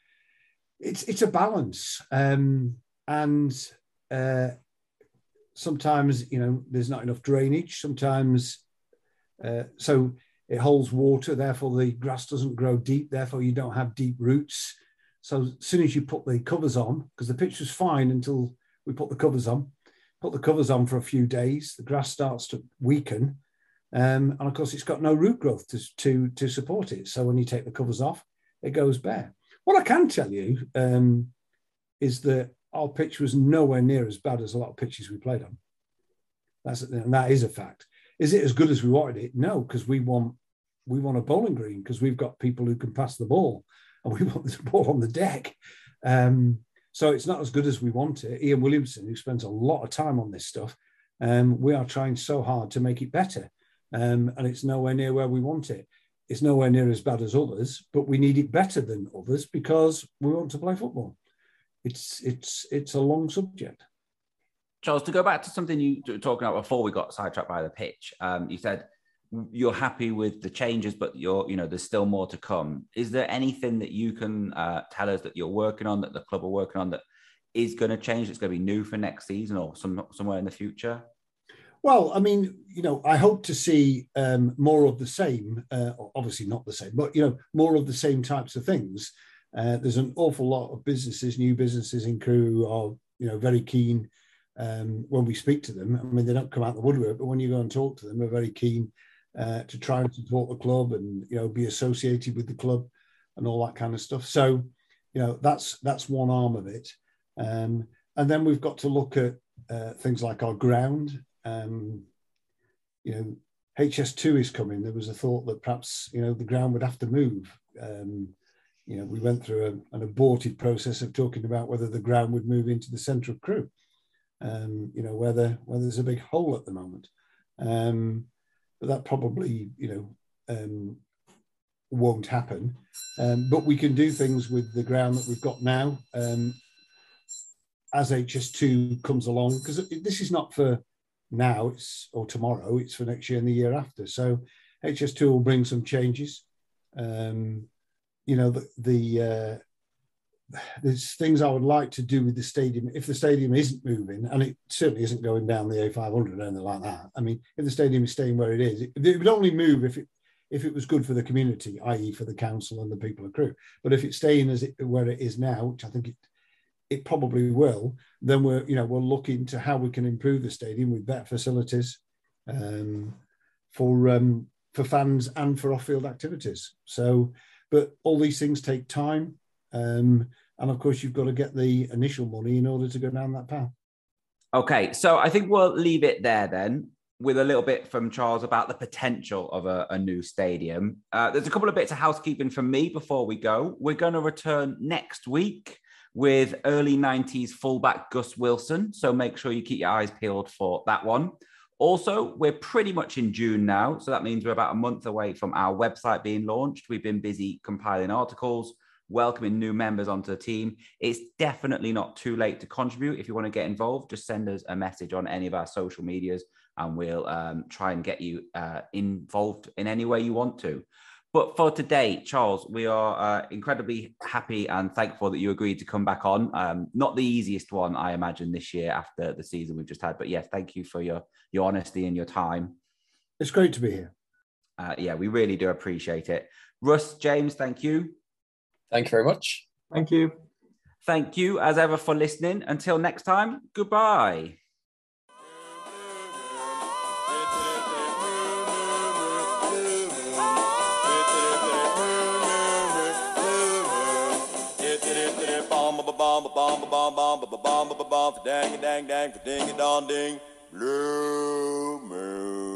it's it's a balance, um, and uh, sometimes you know there's not enough drainage. Sometimes, uh, so it holds water, therefore the grass doesn't grow deep. Therefore, you don't have deep roots. So as soon as you put the covers on, because the pitch was fine until we put the covers on, put the covers on for a few days, the grass starts to weaken. Um, and of course, it's got no root growth to, to, to support it. So when you take the covers off, it goes bare. What I can tell you um, is that our pitch was nowhere near as bad as a lot of pitches we played on. That's and that is a fact. Is it as good as we wanted it? No, because we want we want a bowling green because we've got people who can pass the ball, and we want the ball on the deck. Um, so it's not as good as we want it. Ian Williamson, who spends a lot of time on this stuff, um, we are trying so hard to make it better. Um, and it's nowhere near where we want it. It's nowhere near as bad as others, but we need it better than others because we want to play football. It's it's it's a long subject. Charles, to go back to something you were talking about before we got sidetracked by the pitch, um, you said you're happy with the changes, but you're, you know, there's still more to come. Is there anything that you can uh, tell us that you're working on, that the club are working on, that is going to change? It's going to be new for next season or some somewhere in the future. Well, I mean, you know, I hope to see um, more of the same. Uh, obviously, not the same, but you know, more of the same types of things. Uh, there's an awful lot of businesses, new businesses in Crewe are you know very keen um, when we speak to them. I mean, they don't come out the woodwork, but when you go and talk to them, they're very keen uh, to try and support the club and you know be associated with the club and all that kind of stuff. So you know that's that's one arm of it, um, and then we've got to look at uh, things like our ground. Um, you know, HS2 is coming. There was a thought that perhaps you know the ground would have to move. Um, you know, we went through a, an aborted process of talking about whether the ground would move into the centre of Crewe. Um, you know, whether whether there's a big hole at the moment. Um, that probably you know um, won't happen. Um, but we can do things with the ground that we've got now um, as HS2 comes along because this is not for now it's or tomorrow it's for next year and the year after so HS2 will bring some changes um, you know the, the uh, there's things I would like to do with the stadium if the stadium isn't moving, and it certainly isn't going down the A500 or anything like that. I mean, if the stadium is staying where it is, it, it would only move if it if it was good for the community, i.e., for the council and the people of Crewe. But if it's staying as it, where it is now, which I think it it probably will, then we're you know we'll look into how we can improve the stadium with better facilities um, for um, for fans and for off-field activities. So, but all these things take time. Um, and of course, you've got to get the initial money in order to go down that path. Okay, so I think we'll leave it there then with a little bit from Charles about the potential of a, a new stadium. Uh, there's a couple of bits of housekeeping from me before we go. We're going to return next week with early 90s fullback Gus Wilson. So make sure you keep your eyes peeled for that one. Also, we're pretty much in June now. So that means we're about a month away from our website being launched. We've been busy compiling articles welcoming new members onto the team. It's definitely not too late to contribute. If you want to get involved, just send us a message on any of our social medias and we'll um, try and get you uh, involved in any way you want to. But for today, Charles, we are uh, incredibly happy and thankful that you agreed to come back on. Um, not the easiest one, I imagine, this year after the season we've just had. But yes, thank you for your your honesty and your time. It's great to be here. uh, yeah, we really do appreciate it. Russ, James, thank you. Thank you very much. Thank you. Thank you as ever for listening. Until next time, goodbye. dang dang dang ding dong ding blue moon